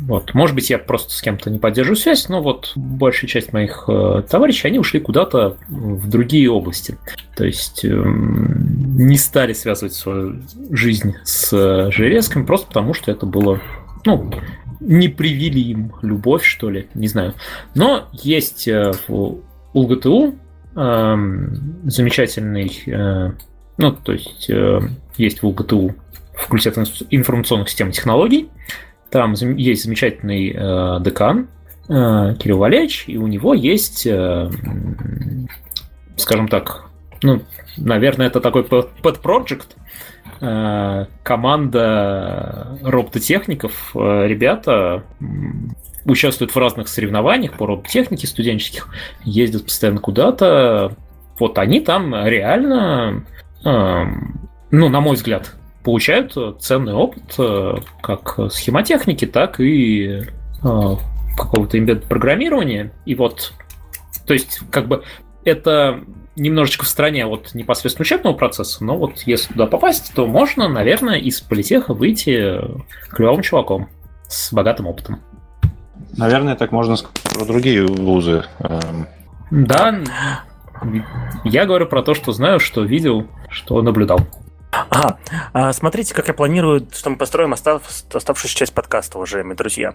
Вот. Может быть, я просто с кем-то не поддерживаю связь, но вот большая часть моих э, товарищей, они ушли куда-то в другие области. То есть э, не стали связывать свою жизнь с э, железками просто потому, что это было, ну, не привили им любовь, что ли, не знаю. Но есть э, в УЛГТУ э, замечательный, э, ну, то есть э, есть в УЛГТУ факультет информационных систем и технологий, там есть замечательный э, декан э, Кирилл Валерьевич, и у него есть, э, скажем так, ну, наверное, это такой подпроект, э, команда робототехников, э, ребята участвуют в разных соревнованиях по робототехнике студенческих, ездят постоянно куда-то. Вот они там реально, э, ну, на мой взгляд, получают ценный опыт э, как схемотехники, так и э, какого-то эмбед-программирования. И вот, то есть, как бы это немножечко в стороне от непосредственно учебного процесса, но вот если туда попасть, то можно, наверное, из политеха выйти клевым чуваком с богатым опытом. Наверное, так можно сказать про другие вузы. Эм. Да, я говорю про то, что знаю, что видел, что наблюдал. Ага. А, смотрите, как я планирую, что мы построим остав, оставшуюся часть подкаста, уважаемые друзья.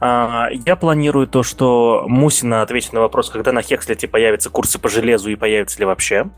А, я планирую то, что Мусина ответит на вопрос, когда на Хекслете появятся курсы по железу и появятся ли вообще.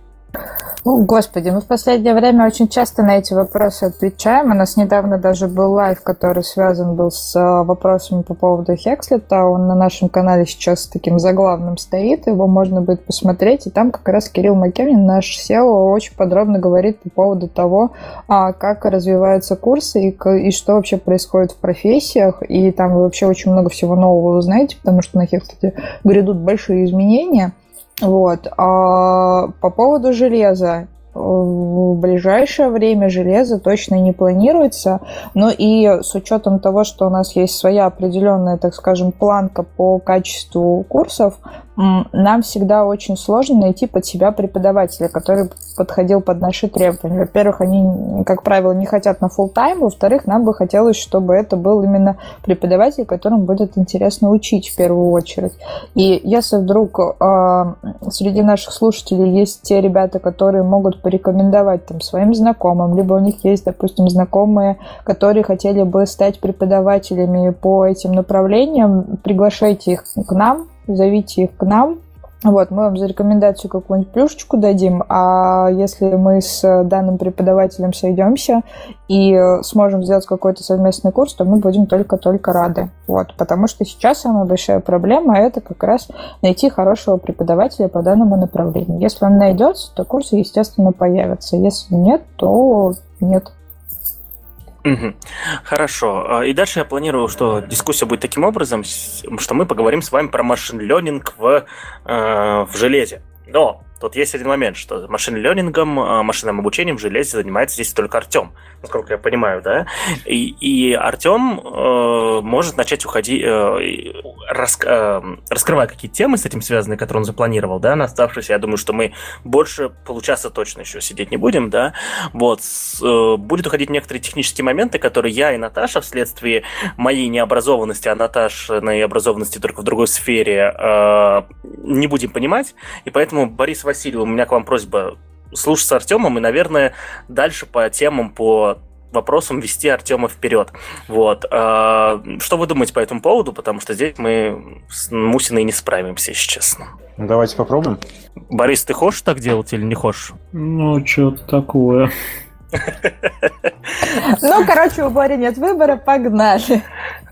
О, Господи, мы в последнее время очень часто на эти вопросы отвечаем. У нас недавно даже был лайв, который связан был с э, вопросами по поводу Хекслета. Он на нашем канале сейчас таким заглавным стоит. Его можно будет посмотреть. И там как раз Кирилл Мокевнин, наш CEO, очень подробно говорит по поводу того, а, как развиваются курсы и, и что вообще происходит в профессиях. И там вы вообще очень много всего нового узнаете, потому что на Хекслете грядут большие изменения. Вот. А по поводу железа. В ближайшее время железо точно не планируется, но и с учетом того, что у нас есть своя определенная, так скажем, планка по качеству курсов, нам всегда очень сложно найти под себя преподавателя, который подходил под наши требования. Во-первых, они, как правило, не хотят на full тайм во-вторых, нам бы хотелось, чтобы это был именно преподаватель, которым будет интересно учить в первую очередь. И если вдруг э, среди наших слушателей есть те ребята, которые могут порекомендовать там своим знакомым, либо у них есть, допустим, знакомые, которые хотели бы стать преподавателями по этим направлениям, приглашайте их к нам, зовите их к нам. Вот, мы вам за рекомендацию какую-нибудь плюшечку дадим, а если мы с данным преподавателем сойдемся и сможем сделать какой-то совместный курс, то мы будем только-только рады. Вот, потому что сейчас самая большая проблема – это как раз найти хорошего преподавателя по данному направлению. Если он найдется, то курсы, естественно, появятся. Если нет, то нет. Угу. Хорошо. А, и дальше я планирую, что дискуссия будет таким образом, что мы поговорим с вами про машин-ленинг в, э, в железе. Но Тут есть один момент, что машин-лернингом, а, машинным обучением в железе занимается здесь только Артем, насколько я понимаю, да? И, и Артем э, может начать уходить, э, рас, э, раскрывая какие-то темы с этим связанные, которые он запланировал, да, на оставшиеся. Я думаю, что мы больше получаса точно еще сидеть не будем, да? Вот. Э, будет уходить некоторые технические моменты, которые я и Наташа вследствие моей необразованности, а Наташиной образованности только в другой сфере, э, не будем понимать. И поэтому Борис Васильев, у меня к вам просьба слушаться Артемом и, наверное, дальше по темам, по вопросам вести Артема вперед. Вот. А, что вы думаете по этому поводу? Потому что здесь мы с Мусиной не справимся, если честно. Давайте попробуем. Борис, ты хочешь так делать или не хочешь? Ну, что-то такое. Ну, короче, у Бори нет выбора, погнали.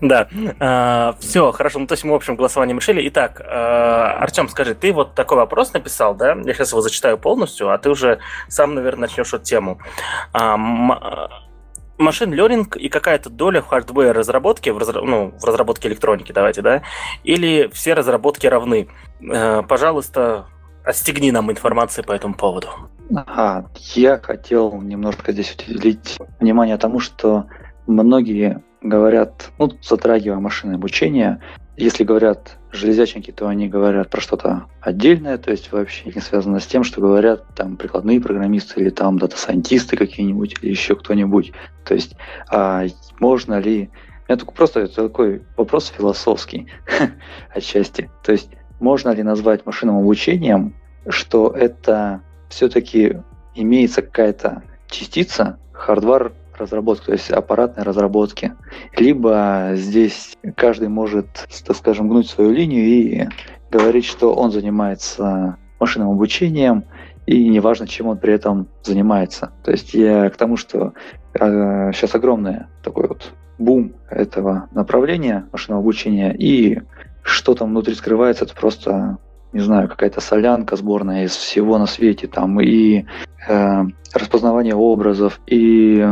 Да, а, все, хорошо, ну то есть мы, в общем, голосованием решили. Итак, а, Артем, скажи, ты вот такой вопрос написал, да? Я сейчас его зачитаю полностью, а ты уже сам, наверное, начнешь эту тему. А, machine learning и какая-то доля в hardware разработки, в, разра... ну, в разработке электроники, давайте, да? Или все разработки равны? Пожалуйста, Остегни нам информации по этому поводу. Ага, я хотел немножко здесь уделить внимание тому, что многие говорят, ну, затрагивая машинное обучение, если говорят железячники, то они говорят про что-то отдельное, то есть вообще не связано с тем, что говорят там прикладные программисты или там дата-сайентисты какие-нибудь или еще кто-нибудь. То есть а можно ли... Это только просто такой вопрос философский отчасти. То есть можно ли назвать машинным обучением, что это все-таки имеется какая-то частица, хардвар разработки, то есть аппаратной разработки. Либо здесь каждый может, так скажем, гнуть свою линию и говорить, что он занимается машинным обучением, и неважно, чем он при этом занимается. То есть я к тому, что э, сейчас огромный такой вот бум этого направления машинного обучения, и что там внутри скрывается, это просто не знаю, какая-то солянка сборная из всего на свете, там и э, распознавание образов, и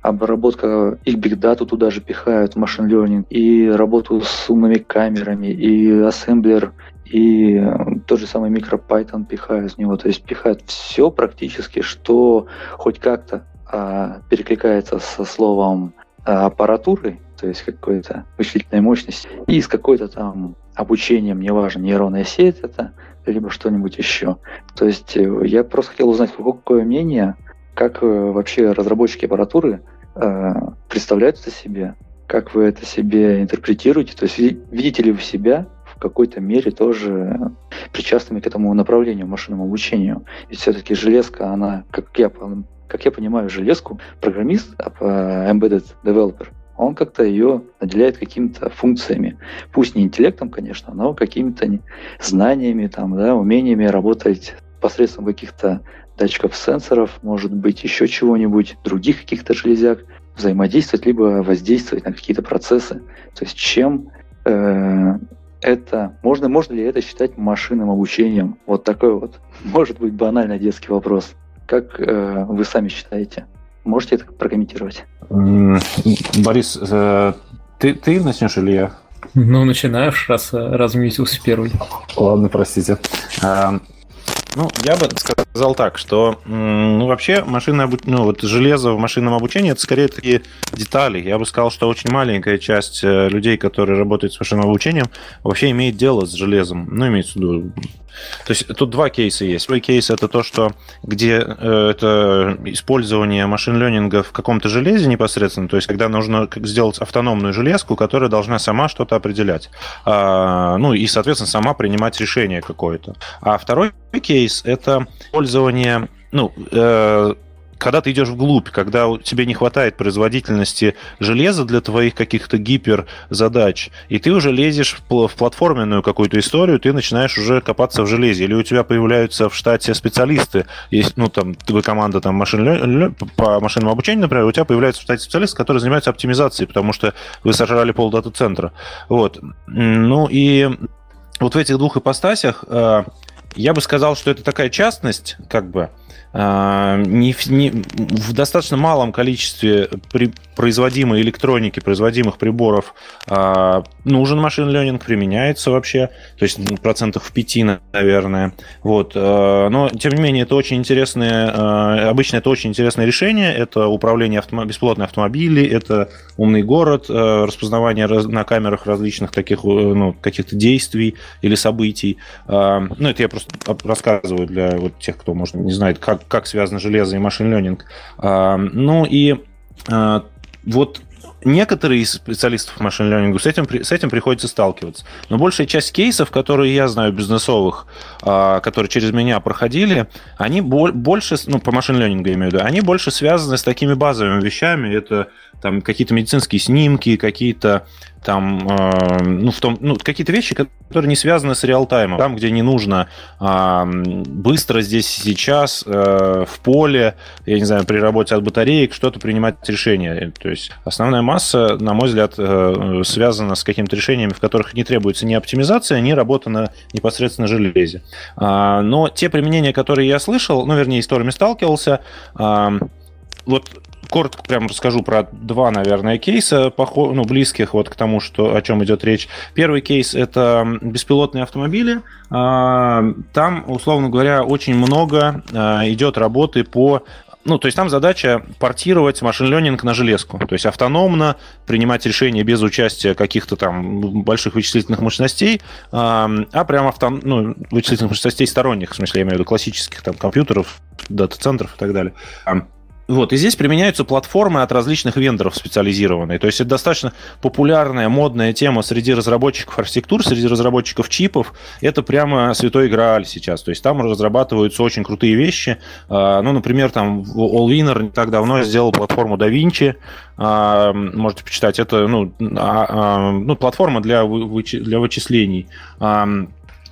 обработка, их бигдату туда же пихают, машин learning, и работу с умными камерами, и ассемблер, и э, тот же самый микропайтон пихают в него, то есть пихают все практически, что хоть как-то а, перекликается со словом а, аппаратуры, то есть какой-то вычислительной мощности, и с какой-то там обучением, неважно, нейронная сеть это, либо что-нибудь еще. То есть э, я просто хотел узнать, какое мнение, как э, вообще разработчики аппаратуры э, представляют это себе, как вы это себе интерпретируете, то есть видите ли вы себя в какой-то мере тоже причастными к этому направлению машинному обучению. Ведь все-таки железка, она, как я, как я понимаю железку, программист, а, embedded developer – он как-то ее наделяет какими-то функциями. Пусть не интеллектом, конечно, но какими-то знаниями, там, да, умениями работать посредством каких-то датчиков, сенсоров, может быть, еще чего-нибудь, других каких-то железяк, взаимодействовать, либо воздействовать на какие-то процессы. То есть чем э, это, можно, можно ли это считать машинным обучением? Вот такой вот, может быть, банальный детский вопрос. Как э, вы сами считаете? Можете это прокомментировать? Борис, э, ты, ты начнешь или я? Ну, начинаешь, раз разместился первый. Ладно, простите. Ну, я бы сказал так, что ну, вообще машинное обу... ну, вот железо в машинном обучении это скорее такие детали. Я бы сказал, что очень маленькая часть э, людей, которые работают с машинным обучением, вообще имеет дело с железом. Ну, имеется в виду то есть тут два кейса есть. Первый кейс это то, что где э, это использование машин ленинга в каком-то железе непосредственно, то есть когда нужно сделать автономную железку, которая должна сама что-то определять. А, ну и, соответственно, сама принимать решение какое-то. А второй кейс это использование ну, э, когда ты идешь вглубь, когда тебе не хватает производительности железа для твоих каких-то гиперзадач, и ты уже лезешь в платформенную какую-то историю, ты начинаешь уже копаться в железе, или у тебя появляются в штате специалисты, есть, ну, там, твоя команда там, машин, по машинному обучению, например, у тебя появляются в штате специалисты, которые занимаются оптимизацией, потому что вы сожрали пол дата-центра. Вот. Ну и вот в этих двух ипостасях э, я бы сказал, что это такая частность, как бы, а, не, не, в достаточно малом количестве при, производимой электроники, производимых приборов а, нужен машин ленинг, применяется вообще, то есть ну, процентов в пяти, наверное. Вот. А, но, тем не менее, это очень интересное, а, обычно это очень интересное решение, это управление автом... беспилотной автомобилей, это умный город, а, распознавание раз... на камерах различных таких, ну, каких-то действий или событий. А, ну, это я просто рассказываю для вот тех, кто, может, не знает, как, как связано железо и машин ленинг. Ну и а, вот некоторые из специалистов машин ленингу с этим, с этим приходится сталкиваться. Но большая часть кейсов, которые я знаю бизнесовых, которые через меня проходили, они больше, ну, по машин ленингу я имею в виду, они больше связаны с такими базовыми вещами. Это там какие-то медицинские снимки, какие-то там, э, ну, в том, ну, какие-то вещи, которые не связаны с реалтаймом. Там, где не нужно э, быстро здесь сейчас э, в поле, я не знаю, при работе от батареек что-то принимать решения. То есть основная масса, на мой взгляд, э, связана с какими-то решениями, в которых не требуется ни оптимизация, ни работа на непосредственно железе. А, но те применения, которые я слышал, ну, вернее, которыми сталкивался, вот коротко прям расскажу про два, наверное, кейса, ну, близких вот к тому, что, о чем идет речь. Первый кейс – это беспилотные автомобили. А, там, условно говоря, очень много а, идет работы по ну, то есть там задача портировать машин ленинг на железку, то есть автономно принимать решения без участия каких-то там больших вычислительных мощностей, а, прям автом, ну, вычислительных мощностей сторонних, в смысле, я имею в виду классических там компьютеров, дата-центров и так далее. Вот, и здесь применяются платформы от различных вендоров специализированные. То есть это достаточно популярная, модная тема среди разработчиков архитектур, среди разработчиков чипов. Это прямо святой грааль сейчас. То есть там разрабатываются очень крутые вещи. А, ну, например, там Allwinner не так давно сделал платформу DaVinci. А, можете почитать. Это ну, а, ну, платформа для, для вычислений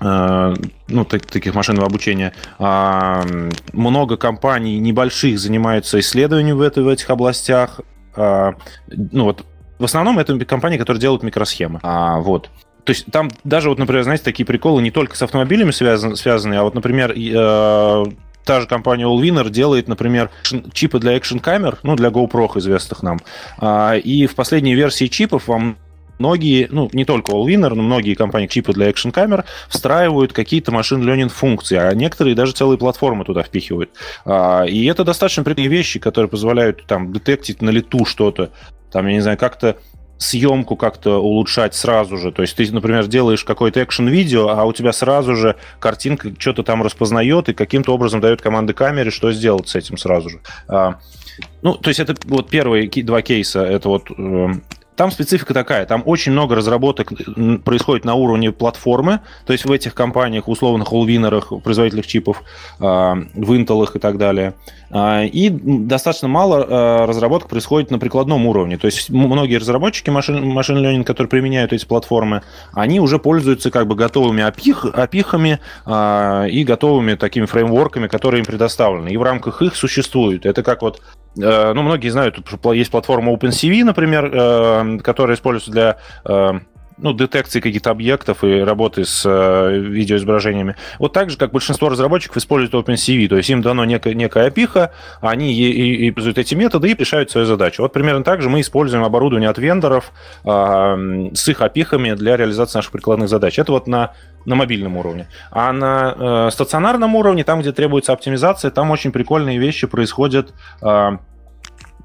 Э, ну, таких машинного обучения. А, много компаний небольших занимаются исследованием в, этой, в этих областях. А, ну, вот, в основном это компании, которые делают микросхемы. А, вот. То есть там даже, вот, например, знаете, такие приколы не только с автомобилями связаны, связаны а вот, например, э, та же компания Allwinner делает, например, чипы для экшн-камер, ну, для GoPro известных нам. И в последней версии чипов вам многие, ну, не только Allwinner, но многие компании чипы для экшн-камер встраивают какие-то машин learning функции, а некоторые даже целые платформы туда впихивают. А, и это достаточно прикольные вещи, которые позволяют там детектить на лету что-то, там, я не знаю, как-то съемку как-то улучшать сразу же. То есть ты, например, делаешь какое-то экшен-видео, а у тебя сразу же картинка что-то там распознает и каким-то образом дает команды камере, что сделать с этим сразу же. А, ну, то есть это вот первые два кейса. Это вот эм, там специфика такая, там очень много разработок происходит на уровне платформы, то есть в этих компаниях, условных Allwinner, производителях чипов, а, в Intel и так далее. А, и достаточно мало а, разработок происходит на прикладном уровне. То есть многие разработчики машин, машин learning, которые применяют эти платформы, они уже пользуются как бы готовыми опих, опихами и готовыми такими фреймворками, которые им предоставлены. И в рамках их существуют. Это как вот ну, многие знают, есть платформа OpenCV, например, э, которая используется для э, ну, детекции каких-то объектов и работы с э, видеоизображениями. Вот так же, как большинство разработчиков используют OpenCV, то есть им дано некая, некая опиха, они и, и, используют эти методы и решают свою задачу. Вот примерно так же мы используем оборудование от вендоров э, с их опихами для реализации наших прикладных задач. Это вот на на мобильном уровне. А на э, стационарном уровне, там, где требуется оптимизация, там очень прикольные вещи происходят. Э,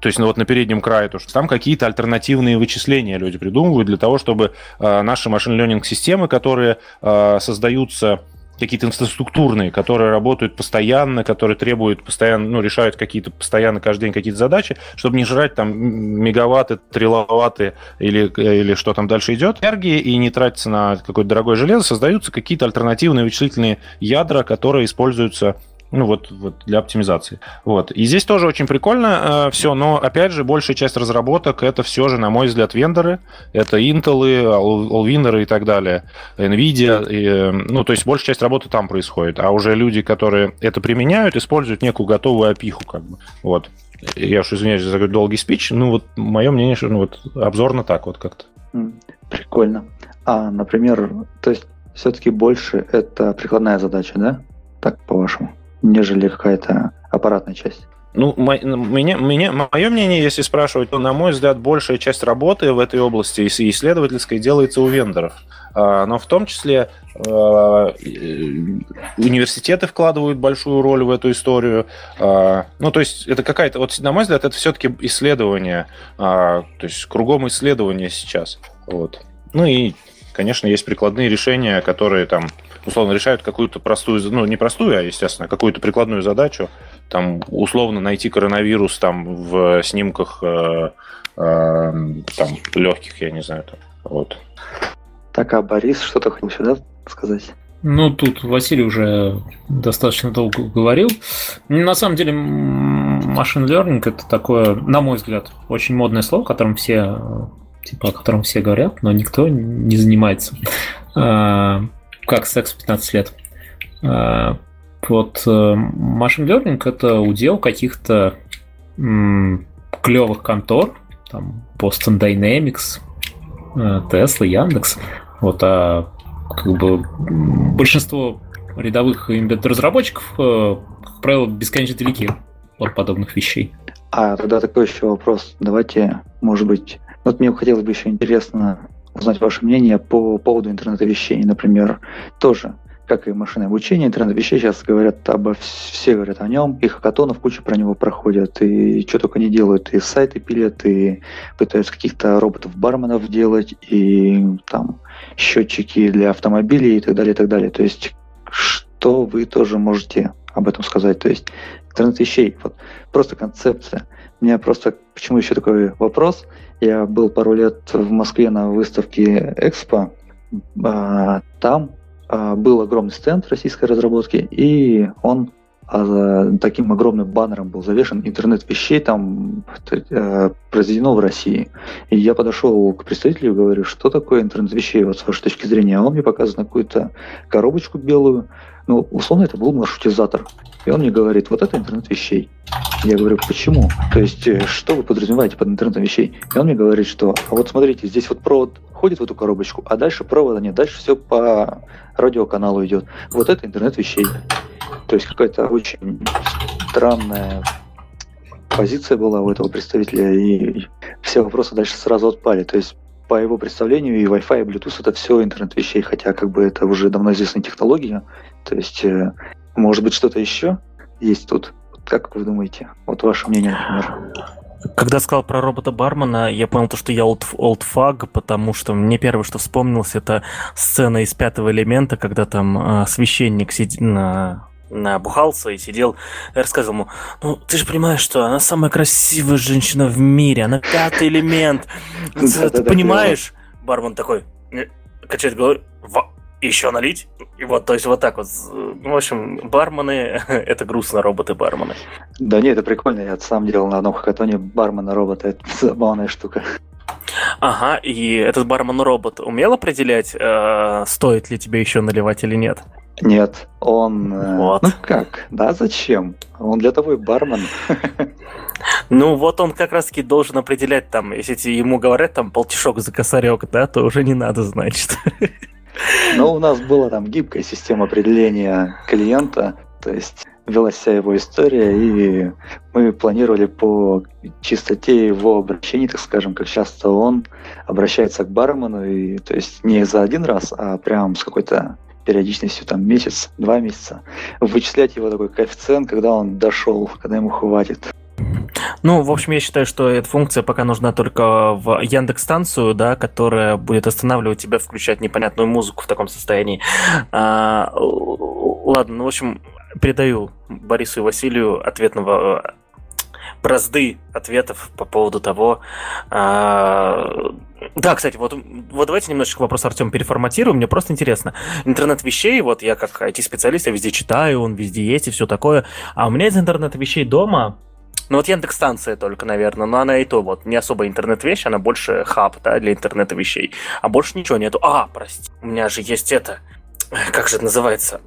то есть ну, вот на переднем крае, то что там какие-то альтернативные вычисления люди придумывают для того, чтобы э, наши машин-ленинг системы, которые э, создаются какие-то инфраструктурные, которые работают постоянно, которые требуют постоянно, ну, решают какие-то постоянно каждый день какие-то задачи, чтобы не жрать там мегаватты, триловатты или, или что там дальше идет, энергии и не тратиться на какое-то дорогое железо, создаются какие-то альтернативные вычислительные ядра, которые используются ну вот, вот для оптимизации. Вот. И здесь тоже очень прикольно э, все, но опять же большая часть разработок это все же, на мой взгляд, вендоры. Это Intel, Allwinner и так далее, Nvidia. И, э, ну, то есть большая часть работы там происходит. А уже люди, которые это применяют, используют некую готовую опиху. Как бы. Вот. Я уж извиняюсь за такой долгий спич. Ну вот мое мнение, что ну, вот, обзорно так вот как-то. Прикольно. А, например, то есть все-таки больше это прикладная задача, да? Нежели какая-то аппаратная часть. Ну, меня, меня, мое мнение, если спрашивать, то, на мой взгляд, большая часть работы в этой области исследовательской делается у вендоров. А, но в том числе а, университеты вкладывают большую роль в эту историю. А, ну, то есть это какая-то, вот на мой взгляд, это все-таки исследование, то есть кругом исследования сейчас. Вот. Ну и, конечно, есть прикладные решения, которые там условно решают какую-то простую, ну не простую, а естественно какую-то прикладную задачу, там условно найти коронавирус там в снимках э, э, там легких, я не знаю, там, вот. Так, а Борис что-то хотел сюда сказать? Ну, тут Василий уже достаточно долго говорил. На самом деле, машин learning это такое, на мой взгляд, очень модное слово, которым все, типа, о котором все говорят, но никто не занимается. Как секс в 15 лет. А, вот машин э, learning это удел каких-то клевых контор, там Boston Dynamics, э, Tesla, Яндекс. Вот, а как бы большинство рядовых имбед-разработчиков, э, как правило, бесконечно далеки от подобных вещей. А тогда такой еще вопрос. Давайте, может быть, вот мне хотелось бы еще интересно узнать ваше мнение по поводу интернета вещей, например, тоже. как и машинное обучение, интернет вещей сейчас говорят обо все говорят о нем, и хакатонов куча про него проходят, и что только не делают, и сайты пилят, и пытаются каких-то роботов-барменов делать, и там счетчики для автомобилей и так далее, и так далее. То есть, что вы тоже можете об этом сказать? То есть, интернет вещей, вот просто концепция. У меня просто, почему еще такой вопрос? Я был пару лет в Москве на выставке Экспо, а, там а, был огромный стенд российской разработки, и он а, таким огромным баннером был завешен интернет вещей там э, произведено в России. И я подошел к представителю и говорю, что такое интернет вещей вот с вашей точки зрения. А он мне показывает какую-то коробочку белую, ну, условно, это был маршрутизатор. И он мне говорит, вот это интернет вещей. Я говорю, почему? То есть, э, что вы подразумеваете под интернетом вещей? И он мне говорит, что, а вот смотрите, здесь вот провод входит в эту коробочку, а дальше провода нет, дальше все по радиоканалу идет. Вот это интернет вещей. То есть какая-то очень странная позиция была у этого представителя, и все вопросы дальше сразу отпали. То есть по его представлению и Wi-Fi, и Bluetooth это все интернет вещей, хотя как бы это уже давно известная технология. То есть, э, может быть, что-то еще есть тут. Как вы думаете? Вот ваше мнение, например. Когда сказал про робота бармена, я понял то, что я old, old fag, потому что мне первое, что вспомнилось, это сцена из пятого элемента, когда там э, священник сидит на набухался и сидел и рассказывал ему, ну, ты же понимаешь, что она самая красивая женщина в мире, она пятый элемент. Ты понимаешь? Бармен такой, «Э, качает головой, еще налить? И вот, то есть вот так вот. Ну, в общем, бармены — это грустно, роботы-бармены. Да нет, это прикольно. Я сам делал на одном хакатоне бармена-робота. Это забавная штука. Ага, и этот бармен-робот умел определять, э, стоит ли тебе еще наливать или нет? Нет, он... Э, вот. Ну как? Да, зачем? Он для того и бармен. Ну, вот он как раз-таки должен определять там, если ему говорят там полтишок за косарек, да, то уже не надо, значит. Но у нас была там гибкая система определения клиента, то есть велась вся его история, и мы планировали по чистоте его обращений, так скажем, как часто он обращается к бармену, и то есть не за один раз, а прям с какой-то периодичностью там месяц, два месяца, вычислять его такой коэффициент, когда он дошел, когда ему хватит. Ну, в общем, я считаю, что эта функция пока нужна только в Яндекс станцию, да, которая будет останавливать тебя, включать непонятную музыку в таком состоянии. А, ладно, ну, в общем, передаю Борису и Василию ответного бразды ответов по поводу того... А... Да, кстати, вот, вот давайте немножечко вопрос Артем переформатируем. Мне просто интересно. Интернет вещей, вот я как IT-специалист, я везде читаю, он везде есть и все такое. А у меня из интернета вещей дома ну вот Яндекс-станция только, наверное, но она и то вот не особо интернет-вещь, она больше хаб, да, для интернета вещей. А больше ничего нету. А, прости, у меня же есть это, как же это называется?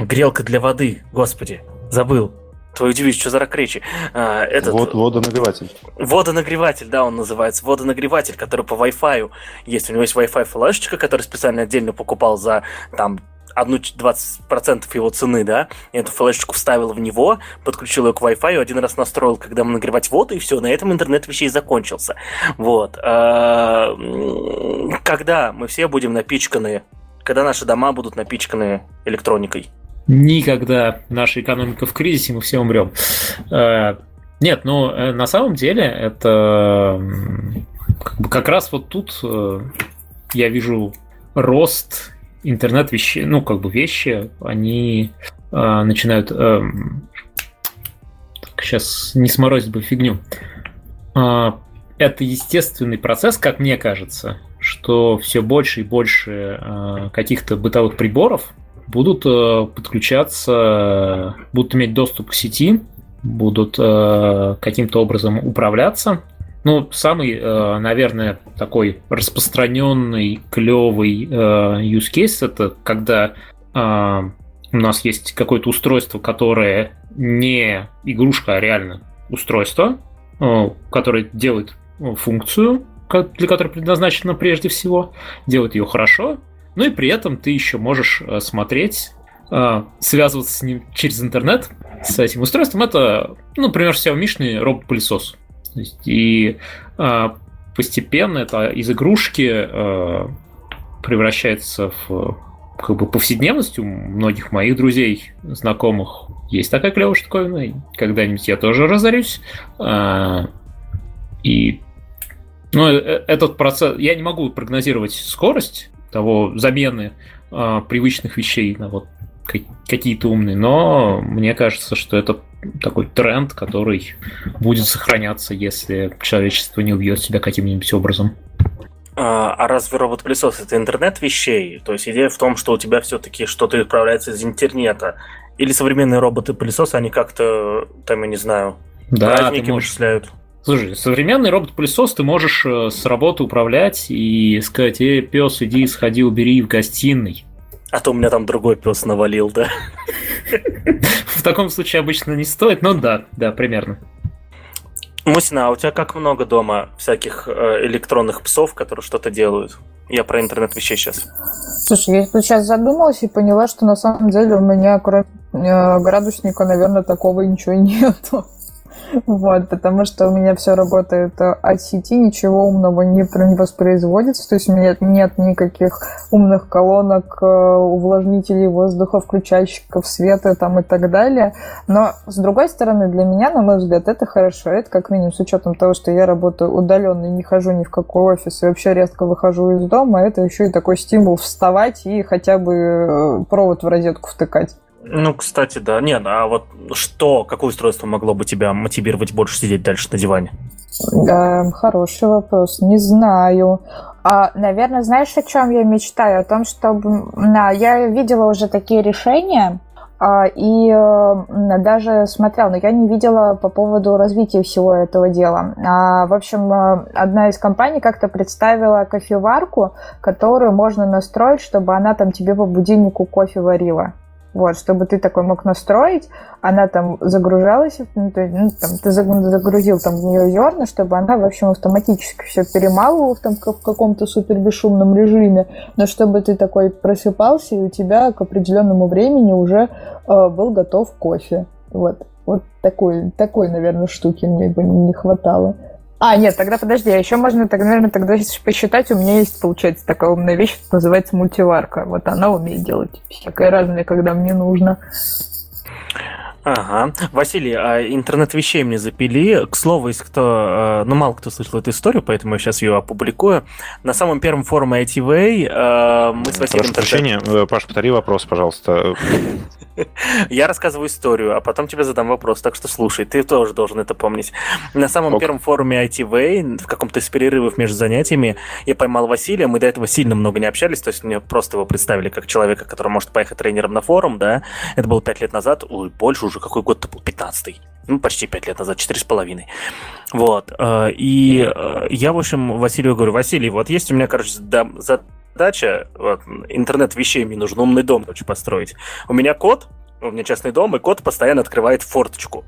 Грелка для воды, господи, забыл. Твой удивись, что за рак речи. А, этот... Вот, водонагреватель. Водонагреватель, да, он называется. Водонагреватель, который по Wi-Fi есть. У него есть Wi-Fi флешечка, которую специально отдельно покупал за там одну 20% его цены, да, эту флешечку вставил в него, подключил ее к Wi-Fi, один раз настроил, когда мы нагревать воду, и все, на этом интернет вещей закончился. Вот. А, когда мы все будем напичканы, когда наши дома будут напичканы электроникой? Никогда наша экономика в кризисе, мы все умрем. А, нет, ну, э, на самом деле, это как раз вот тут э, я вижу рост интернет вещи, ну, как бы вещи, они э, начинают... Э, так, сейчас не сморозить бы фигню. Э, это естественный процесс, как мне кажется, что все больше и больше э, каких-то бытовых приборов будут э, подключаться, будут иметь доступ к сети, будут э, каким-то образом управляться ну, самый, э, наверное, такой распространенный, клевый э, use case это когда э, у нас есть какое-то устройство, которое не игрушка, а реально устройство, которое делает функцию, для которой предназначено прежде всего, делает ее хорошо, ну и при этом ты еще можешь смотреть, связываться с ним через интернет, с этим устройством. Это, ну, например, Xiaomi робот-пылесос. И э, постепенно это из игрушки э, превращается в как бы повседневностью многих моих друзей, знакомых есть такая клевая штуковина, когда-нибудь я тоже разорюсь. А, и ну, э, э, этот процесс, я не могу прогнозировать скорость того замены а, привычных вещей на вот какие-то умные, но мне кажется, что это такой тренд, который будет сохраняться, если человечество не убьет себя каким-нибудь образом. А, а разве робот-пылесос это интернет вещей? То есть идея в том, что у тебя все-таки что-то отправляется из интернета. Или современные роботы-пылесосы, они как-то, там, я не знаю, да, праздники можешь... вычисляют? Слушай, современный робот-пылесос ты можешь э, с работы управлять и сказать, эй, пес, иди, сходи, убери в гостиной. А то у меня там другой пес навалил, да? В таком случае обычно не стоит, но да, да, примерно. Мусина, а у тебя как много дома всяких э, электронных псов, которые что-то делают? Я про интернет вещей сейчас. Слушай, я тут сейчас задумалась и поняла, что на самом деле у меня кроме э, градусника, наверное, такого ничего нету. Вот, потому что у меня все работает от сети, ничего умного не, не воспроизводится, то есть у меня нет никаких умных колонок, э, увлажнителей воздуха, включальщиков света там и так далее. Но, с другой стороны, для меня, на мой взгляд, это хорошо. Это как минимум с учетом того, что я работаю удаленно и не хожу ни в какой офис и вообще редко выхожу из дома, это еще и такой стимул вставать и хотя бы э, провод в розетку втыкать. Ну, кстати, да. Нет, а вот что, какое устройство могло бы тебя мотивировать больше сидеть дальше на диване? Да, хороший вопрос. Не знаю. А, наверное, знаешь, о чем я мечтаю? О том, чтобы... Да, я видела уже такие решения, а, и даже смотрел, но я не видела по поводу развития всего этого дела. А, в общем, э, одна из компаний как-то представила кофеварку, которую можно настроить, чтобы она там тебе по будильнику кофе варила. Вот, чтобы ты такой мог настроить, она там загружалась, ну, ты, ну, там, ты загрузил там в нее зерна, чтобы она, в общем, автоматически все перемалывала там, в каком-то супер бесшумном режиме, но чтобы ты такой просыпался, и у тебя к определенному времени уже э, был готов кофе. Вот. Вот такой, такой, наверное, штуки мне бы не хватало. А, нет, тогда подожди, а еще можно, так, наверное, тогда посчитать, у меня есть, получается, такая умная вещь, называется мультиварка. Вот она умеет делать всякое разное, когда мне нужно. Ага. Василий, а интернет вещей мне запили. К слову, если кто, э, ну, мало кто слышал эту историю, поэтому я сейчас ее опубликую. На самом первом форуме ITV э, мы с Василием... Прошу прощения, э, Паш, повтори вопрос, пожалуйста. Я рассказываю историю, а потом тебе задам вопрос, так что слушай, ты тоже должен это помнить. На самом Ок. первом форуме ITV, в каком-то из перерывов между занятиями, я поймал Василия, мы до этого сильно много не общались, то есть мне просто его представили как человека, который может поехать тренером на форум, да, это было пять лет назад, ой, больше уже, какой год-то был, 15 ну, почти пять лет назад, четыре с половиной. Вот. Э, и э, я, в общем, Василию говорю, Василий, вот есть у меня, короче, задача, вот, интернет вещей, мне нужен умный дом, короче, построить. У меня кот, у меня частный дом, и кот постоянно открывает форточку.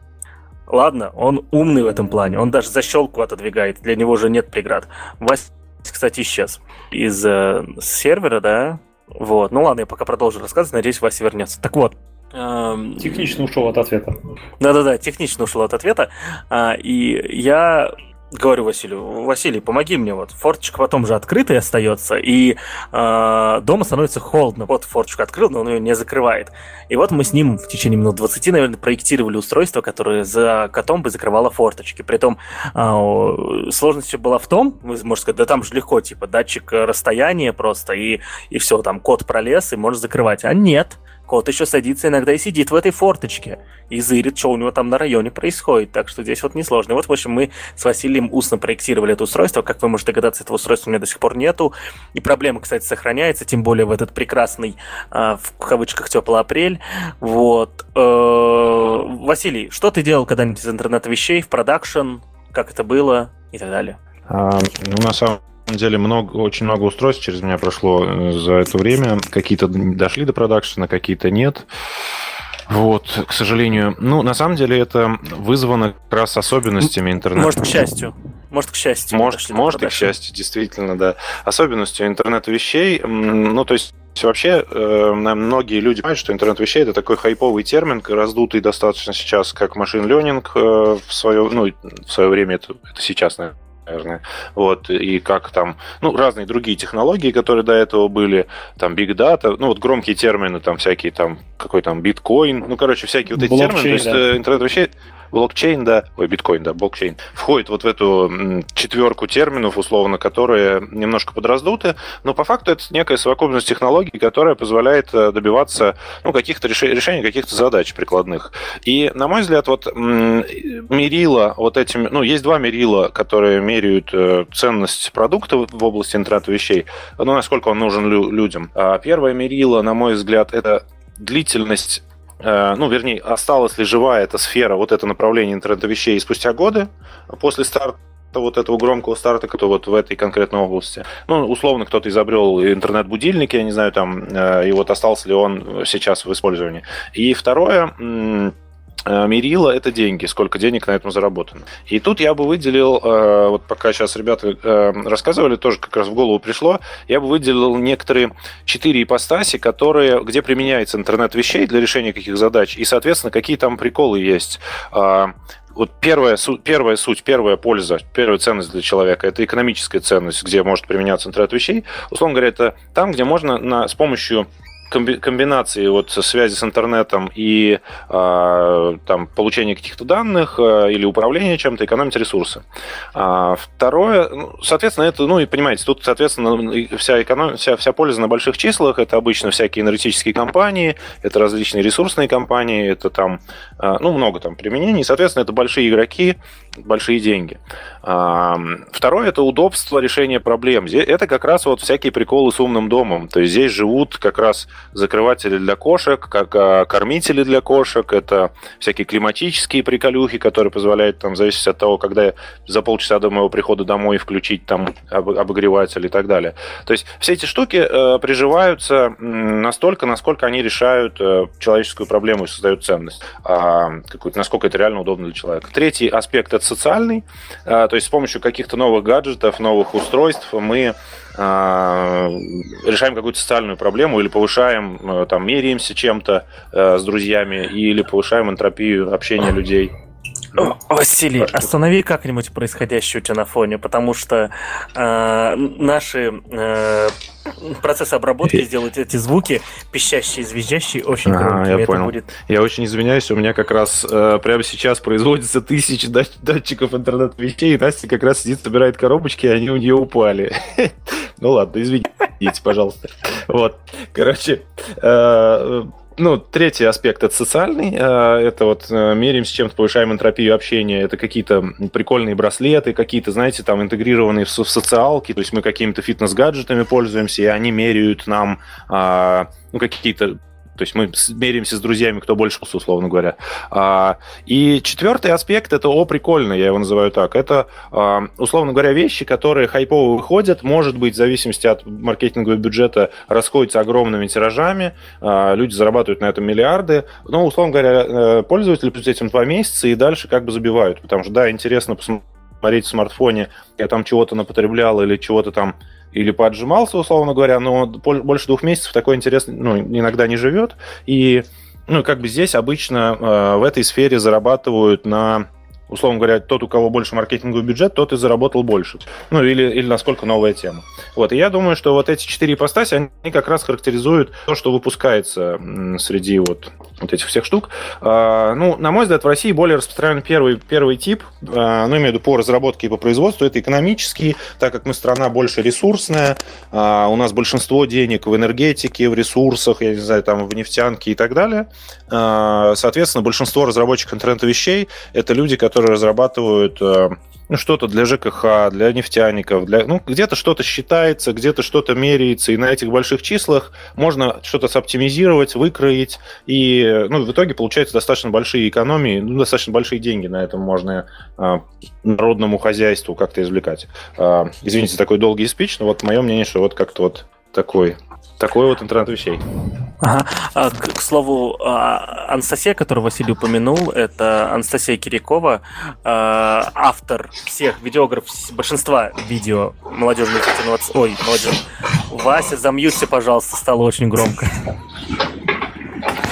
Ладно, он умный в этом плане, он даже защелку отодвигает, для него же нет преград. Вася, кстати, исчез из э, сервера, да, вот. Ну ладно, я пока продолжу рассказывать, надеюсь, Вася вернется. Так вот, Технично ушел от ответа. Да-да-да, технично ушел от ответа. А, и я говорю Василию, Василий, помоги мне, вот форточка потом же открытая остается, и э, дома становится холодно. Вот форточку открыл, но он ее не закрывает. И вот мы с ним в течение минут 20, наверное, проектировали устройство, которое за котом бы закрывало форточки. Притом э, сложность была в том, вы можете сказать, да там же легко, типа датчик расстояния просто, и, и все, там код пролез, и можешь закрывать. А нет, Кот еще садится иногда и сидит в этой форточке и зырит, что у него там на районе происходит. Так что здесь вот несложно. Вот, в общем, мы с Василием устно проектировали это устройство. Как вы можете догадаться, этого устройства у меня до сих пор нету. И проблема, кстати, сохраняется, тем более в этот прекрасный, э, в кавычках, теплый апрель. Вот. Э, Василий, что ты делал когда-нибудь из интернета вещей в продакшн? Как это было? И так далее. А, ну, на самом самом деле много, очень много устройств через меня прошло э, за это время. Какие-то дошли до продакшена, какие-то нет. Вот, к сожалению. Ну, на самом деле, это вызвано как раз особенностями интернета. Может, к счастью. Может, к счастью. Может, может и к счастью, действительно, да. Особенностью интернета вещей. Ну, то есть Вообще, э, многие люди понимают, что интернет вещей это такой хайповый термин, раздутый достаточно сейчас, как машин ленинг э, в свое, ну, в свое время, это, это сейчас, наверное, наверное. Вот, и как там, ну, разные другие технологии, которые до этого были, там, big data, ну, вот громкие термины, там, всякие там, какой там биткоин, ну, короче, всякие вот эти термины, то есть. Э, интернет вещей, блокчейн, да, ой, биткоин, да, блокчейн, входит вот в эту четверку терминов, условно, которые немножко подраздуты, но по факту это некая совокупность технологий, которая позволяет э, добиваться ну, каких-то решений, решения каких-то задач прикладных. И, на мой взгляд, вот мерила вот этим, ну, есть два мерила, которые меряют э, ценность продукта в области интернета вещей, ну, насколько он нужен людям. А первое мерило, на мой взгляд, это длительность ну, вернее, осталась ли живая эта сфера, вот это направление интернета вещей спустя годы после старта вот этого громкого старта, который вот в этой конкретной области. Ну, условно, кто-то изобрел интернет-будильник, я не знаю, там, э, и вот остался ли он сейчас в использовании. И второе, Э, мерило – это деньги, сколько денег на этом заработано. И тут я бы выделил, э, вот пока сейчас ребята э, рассказывали, тоже как раз в голову пришло, я бы выделил некоторые четыре ипостаси, которые, где применяется интернет вещей для решения каких задач, и, соответственно, какие там приколы есть. А, вот первая, первая суть, первая польза, первая ценность для человека – это экономическая ценность, где может применяться интернет вещей. Условно говоря, это там, где можно на, с помощью комбинации вот связи с интернетом и э, там, получения каких-то данных э, или управления чем-то, экономить ресурсы. А, второе, ну, соответственно, это, ну и понимаете, тут, соответственно, вся, эконом... вся, вся польза на больших числах, это обычно всякие энергетические компании, это различные ресурсные компании, это там, ну, много там применений, соответственно, это большие игроки, большие деньги. А, второе – это удобство решения проблем. Это как раз вот всякие приколы с умным домом. То есть здесь живут как раз закрыватели для кошек, как а, кормители для кошек, это всякие климатические приколюхи, которые позволяют, там, зависеть от того, когда за полчаса до моего прихода домой включить там обогреватель и так далее. То есть все эти штуки э, приживаются настолько, насколько они решают э, человеческую проблему и создают ценность. Э, насколько это реально удобно для человека. Третий аспект – это социальный. Э, то есть с помощью каких-то новых гаджетов, новых устройств мы а, решаем какую-то социальную проблему или повышаем, э, там, меряемся чем-то э, с друзьями или повышаем энтропию общения людей. Василий, останови как-нибудь происходящее у тебя на фоне, потому что э, наши э, процессы обработки сделают эти звуки пищащие, звездящие, очень а, Я понял. Будет... Я очень извиняюсь, у меня как раз э, прямо сейчас производится тысячи датчиков интернет-вещей, и Настя как раз сидит, собирает коробочки, и они у нее упали. Ну ладно, извините, пожалуйста. Вот, короче, э, ну, третий аспект это социальный. Э, это вот э, меряем с чем-то, повышаем энтропию общения. Это какие-то прикольные браслеты, какие-то, знаете, там интегрированные в, социалки. То есть мы какими-то фитнес-гаджетами пользуемся, и они меряют нам а, ну, какие-то то есть мы меряемся с друзьями, кто больше, условно говоря. А, и четвертый аспект это о прикольно, я его называю так. Это, а, условно говоря, вещи, которые хайпово выходят, может быть, в зависимости от маркетингового бюджета, расходятся огромными тиражами, а, люди зарабатывают на этом миллиарды, но, условно говоря, э, пользователи плюс этим два месяца и дальше как бы забивают, потому что, да, интересно посмотреть в смартфоне, я там чего-то напотреблял или чего-то там или поджимался, условно говоря, но больше двух месяцев такой интерес ну, иногда не живет. И ну, как бы здесь обычно э, в этой сфере зарабатывают на условно говоря, тот, у кого больше маркетинговый бюджет, тот и заработал больше. Ну, или, или насколько новая тема. Вот, и я думаю, что вот эти четыре ипостаси, они как раз характеризуют то, что выпускается среди вот, вот этих всех штук. А, ну, на мой взгляд, в России более распространен первый, первый тип, а, ну, имею в виду по разработке и по производству, это экономический, так как мы страна больше ресурсная, а, у нас большинство денег в энергетике, в ресурсах, я не знаю, там, в нефтянке и так далее. А, соответственно, большинство разработчиков интернет-вещей – это люди, которые которые разрабатывают э, ну, что-то для ЖКХ, для нефтяников, для, ну, где-то что-то считается, где-то что-то меряется, и на этих больших числах можно что-то соптимизировать, выкроить, и ну, в итоге получаются достаточно большие экономии, ну, достаточно большие деньги на этом можно э, народному хозяйству как-то извлекать. Э, извините такой долгий спич, но вот мое мнение, что вот как-то вот такой такой вот интернет вещей. Ага. А, к, к слову, а, Анастасия, которую Василий упомянул, это Анастасия Кирякова, а, автор всех видеограф, большинства видео молодежных инноваций. Ой, молодежь. Вася, замьються, пожалуйста, стало очень громко.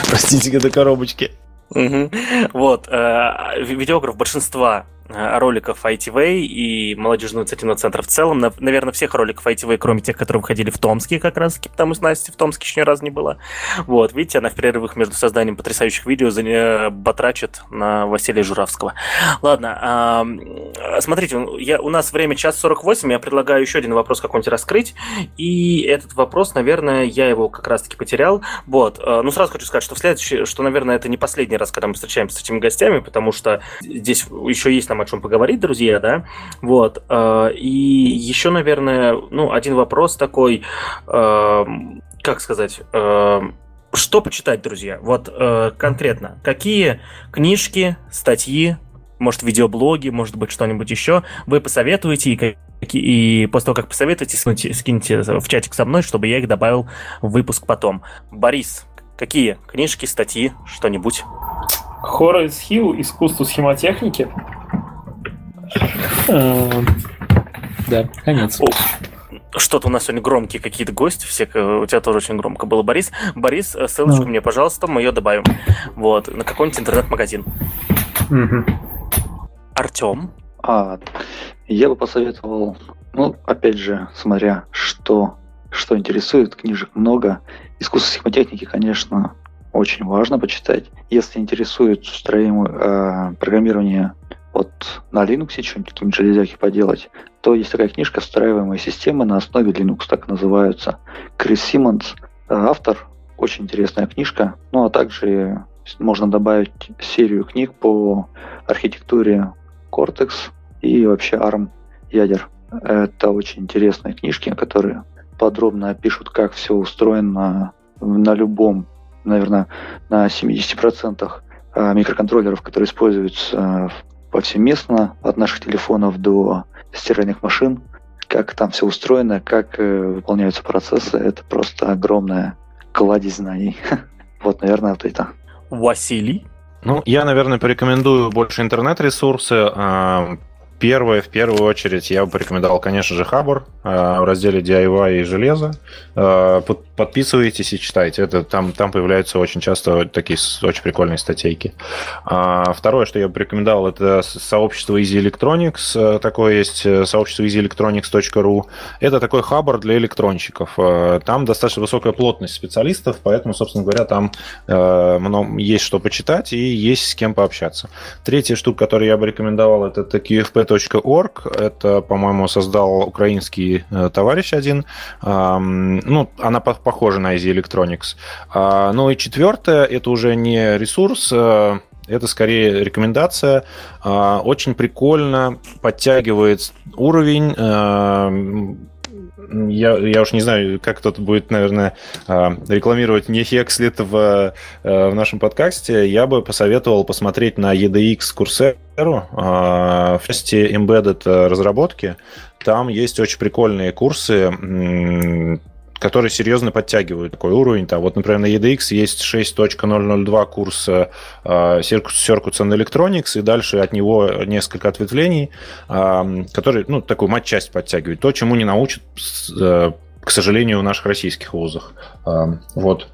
Простите, это коробочки. Угу. Вот, э, видеограф большинства роликов ITV и молодежного инициативного центра в целом. Наверное, всех роликов ITV, кроме тех, которые выходили в Томске как раз, потому что Насти в Томске еще ни разу не было. Вот, видите, она в перерывах между созданием потрясающих видео за батрачит на Василия Журавского. Ладно, смотрите, я, у нас время час 48, я предлагаю еще один вопрос какой-нибудь раскрыть, и этот вопрос, наверное, я его как раз-таки потерял. Вот, э, ну сразу хочу сказать, что в следующий, что, наверное, это не последний раз, когда мы встречаемся с этими гостями, потому что здесь еще есть нам о чем поговорить, друзья, да, вот, э, и еще, наверное, ну, один вопрос такой, э, как сказать, что почитать, друзья? Вот конкретно, какие книжки, статьи, может, видеоблоги, может быть, что-нибудь еще, вы посоветуете, и, и после того, как посоветуете, скиньте, скиньте в чатик со мной, чтобы я их добавил в выпуск потом. Борис, какие книжки, статьи, что-нибудь? Хоррес Хилл, искусство схемотехники. Эм, да, конец. Что-то у нас сегодня громкие какие-то гости, все, у тебя тоже очень громко было, Борис. Борис, э, ссылочку ну. мне, пожалуйста, мы ее добавим. Вот, на какой-нибудь интернет-магазин. Угу. Артем? А, я бы посоветовал, ну, опять же, смотря что, что интересует, книжек много. Искусство схемотехники, конечно, очень важно почитать. Если интересует строение, э, программирование вот на Linux, что-нибудь какие-нибудь железяки поделать, то есть такая книжка «Встраиваемые системы на основе Linux», так называются. Крис Симмонс, э, автор, очень интересная книжка. Ну, а также можно добавить серию книг по архитектуре Cortex и вообще ARM ядер. Это очень интересные книжки, которые подробно опишут, как все устроено на любом, наверное, на 70% а, микроконтроллеров, которые используются повсеместно, от наших телефонов до стиральных машин, как там все устроено, как э, выполняются процессы. Это просто огромная кладезь знаний. Вот, наверное, вот это. Василий? Ну, я, наверное, порекомендую больше интернет-ресурсы. Первое, в первую очередь, я бы порекомендовал, конечно же, Хабр э, в разделе DIY и железо. Э, подписывайтесь и читайте. Это, там, там появляются очень часто такие очень прикольные статейки. А, второе, что я бы порекомендовал, это сообщество Easy Electronics. Э, такое есть сообщество easyelectronics.ru. Это такой хабр для электронщиков. Там достаточно высокая плотность специалистов, поэтому, собственно говоря, там есть что почитать и есть с кем пообщаться. Третья штука, которую я бы рекомендовал, это QFP Org. Это, по-моему, создал украинский э, товарищ один. Ну, она похожа на Easy Electronics. А, ну и четвертое, это уже не ресурс, э, это скорее рекомендация. А, очень прикольно подтягивает уровень э, я, я уж не знаю, как кто-то будет, наверное, а, рекламировать не Hexlet в, э, в нашем подкасте, я бы посоветовал посмотреть на EDX Coursera в части embedded разработки. Там есть очень прикольные курсы которые серьезно подтягивают такой уровень. Там, вот, например, на EDX есть 6.002 курс э, Circuits and Electronics, и дальше от него несколько ответвлений, э, которые, ну, такую мать-часть подтягивают. То, чему не научат, э, к сожалению, в наших российских вузах. Э, вот.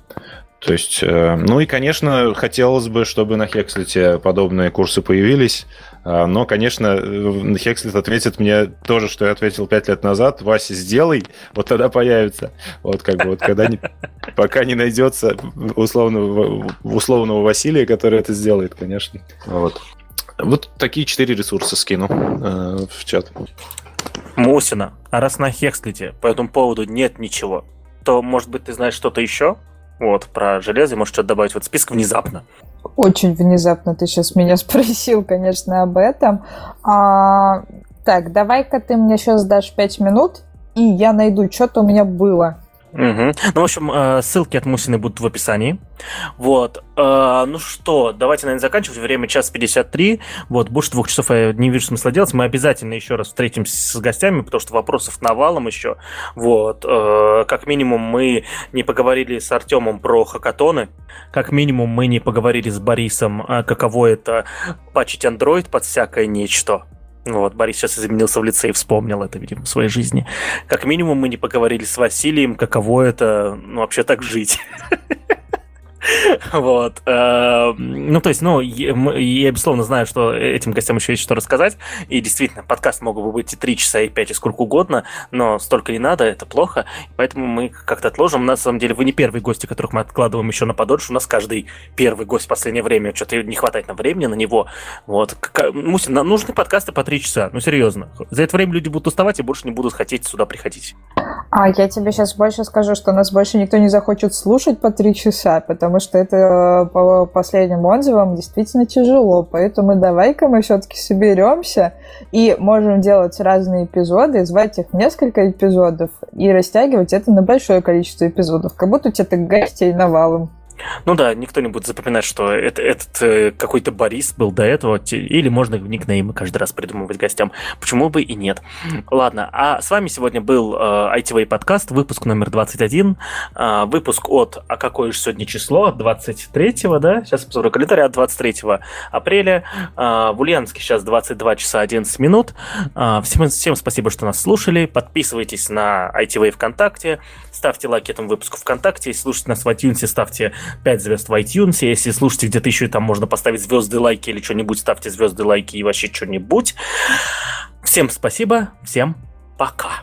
То есть, э, ну и, конечно, хотелось бы, чтобы на Хекслете подобные курсы появились. А, но, конечно, Хекслет ответит мне тоже, что я ответил пять лет назад. Вася, сделай, вот тогда появится. Вот как бы вот когда не, пока не найдется условного, условного Василия, который это сделает, конечно. Вот. Вот такие четыре ресурса скину э, в чат. Мусина, а раз на Хекслете по этому поводу нет ничего, то, может быть, ты знаешь что-то еще? Вот, про железо, может, что-то добавить в этот список внезапно. Очень внезапно ты сейчас меня спросил, конечно, об этом. А, так, давай-ка ты мне сейчас дашь 5 минут, и я найду, что-то у меня было. Угу. Ну, в общем, э, ссылки от Мусины будут в описании. Вот. Э, ну что, давайте, наверное, заканчивать. Время час 53. Вот, больше двух часов я не вижу смысла делать. Мы обязательно еще раз встретимся с гостями, потому что вопросов навалом еще. Вот. Э, как минимум, мы не поговорили с Артемом про хакатоны. Как минимум, мы не поговорили с Борисом, каково это пачить Android под всякое нечто. Вот, Борис сейчас изменился в лице и вспомнил это, видимо, в своей жизни. Как минимум, мы не поговорили с Василием, каково это, ну, вообще так жить. Вот. Эм, ну, то есть, ну, я, безусловно, знаю, что этим гостям еще есть что рассказать. И действительно, подкаст мог бы быть и 3 часа, и 5, и сколько угодно, но столько не надо, это плохо. Поэтому мы как-то отложим. На самом деле, вы не первые гости, которых мы откладываем еще на подольше. У нас каждый первый гость в последнее время, что-то не хватает на времени на него. Вот. Мусин, нам нужны подкасты по 3 часа. Ну, серьезно. За это время люди будут уставать и больше не будут хотеть сюда приходить. А я тебе сейчас больше скажу, что нас больше никто не захочет слушать по 3 часа, потому что это э, по последним отзывам действительно тяжело. Поэтому давай-ка мы все-таки соберемся и можем делать разные эпизоды, звать их несколько эпизодов и растягивать это на большое количество эпизодов, как будто у тебя так гостей навалом. Ну да, никто не будет запоминать, что это, этот э, какой-то Борис был до этого, или можно никнеймы каждый раз придумывать гостям. Почему бы и нет. Ладно, а с вами сегодня был э, ITV подкаст, выпуск номер 21, э, выпуск от, а какое же сегодня число? 23-го, да? Сейчас посмотрю календарь, от 23 апреля. Э, в Ульяновске сейчас 22 часа 11 минут. Э, всем, всем спасибо, что нас слушали. Подписывайтесь на ITV ВКонтакте, ставьте лайки этому выпуску ВКонтакте, если слушаете нас в iTunes, ставьте 5 звезд в iTunes. Если слушаете где-то еще, там можно поставить звезды, лайки или что-нибудь, ставьте звезды, лайки и вообще что-нибудь. Всем спасибо, всем пока.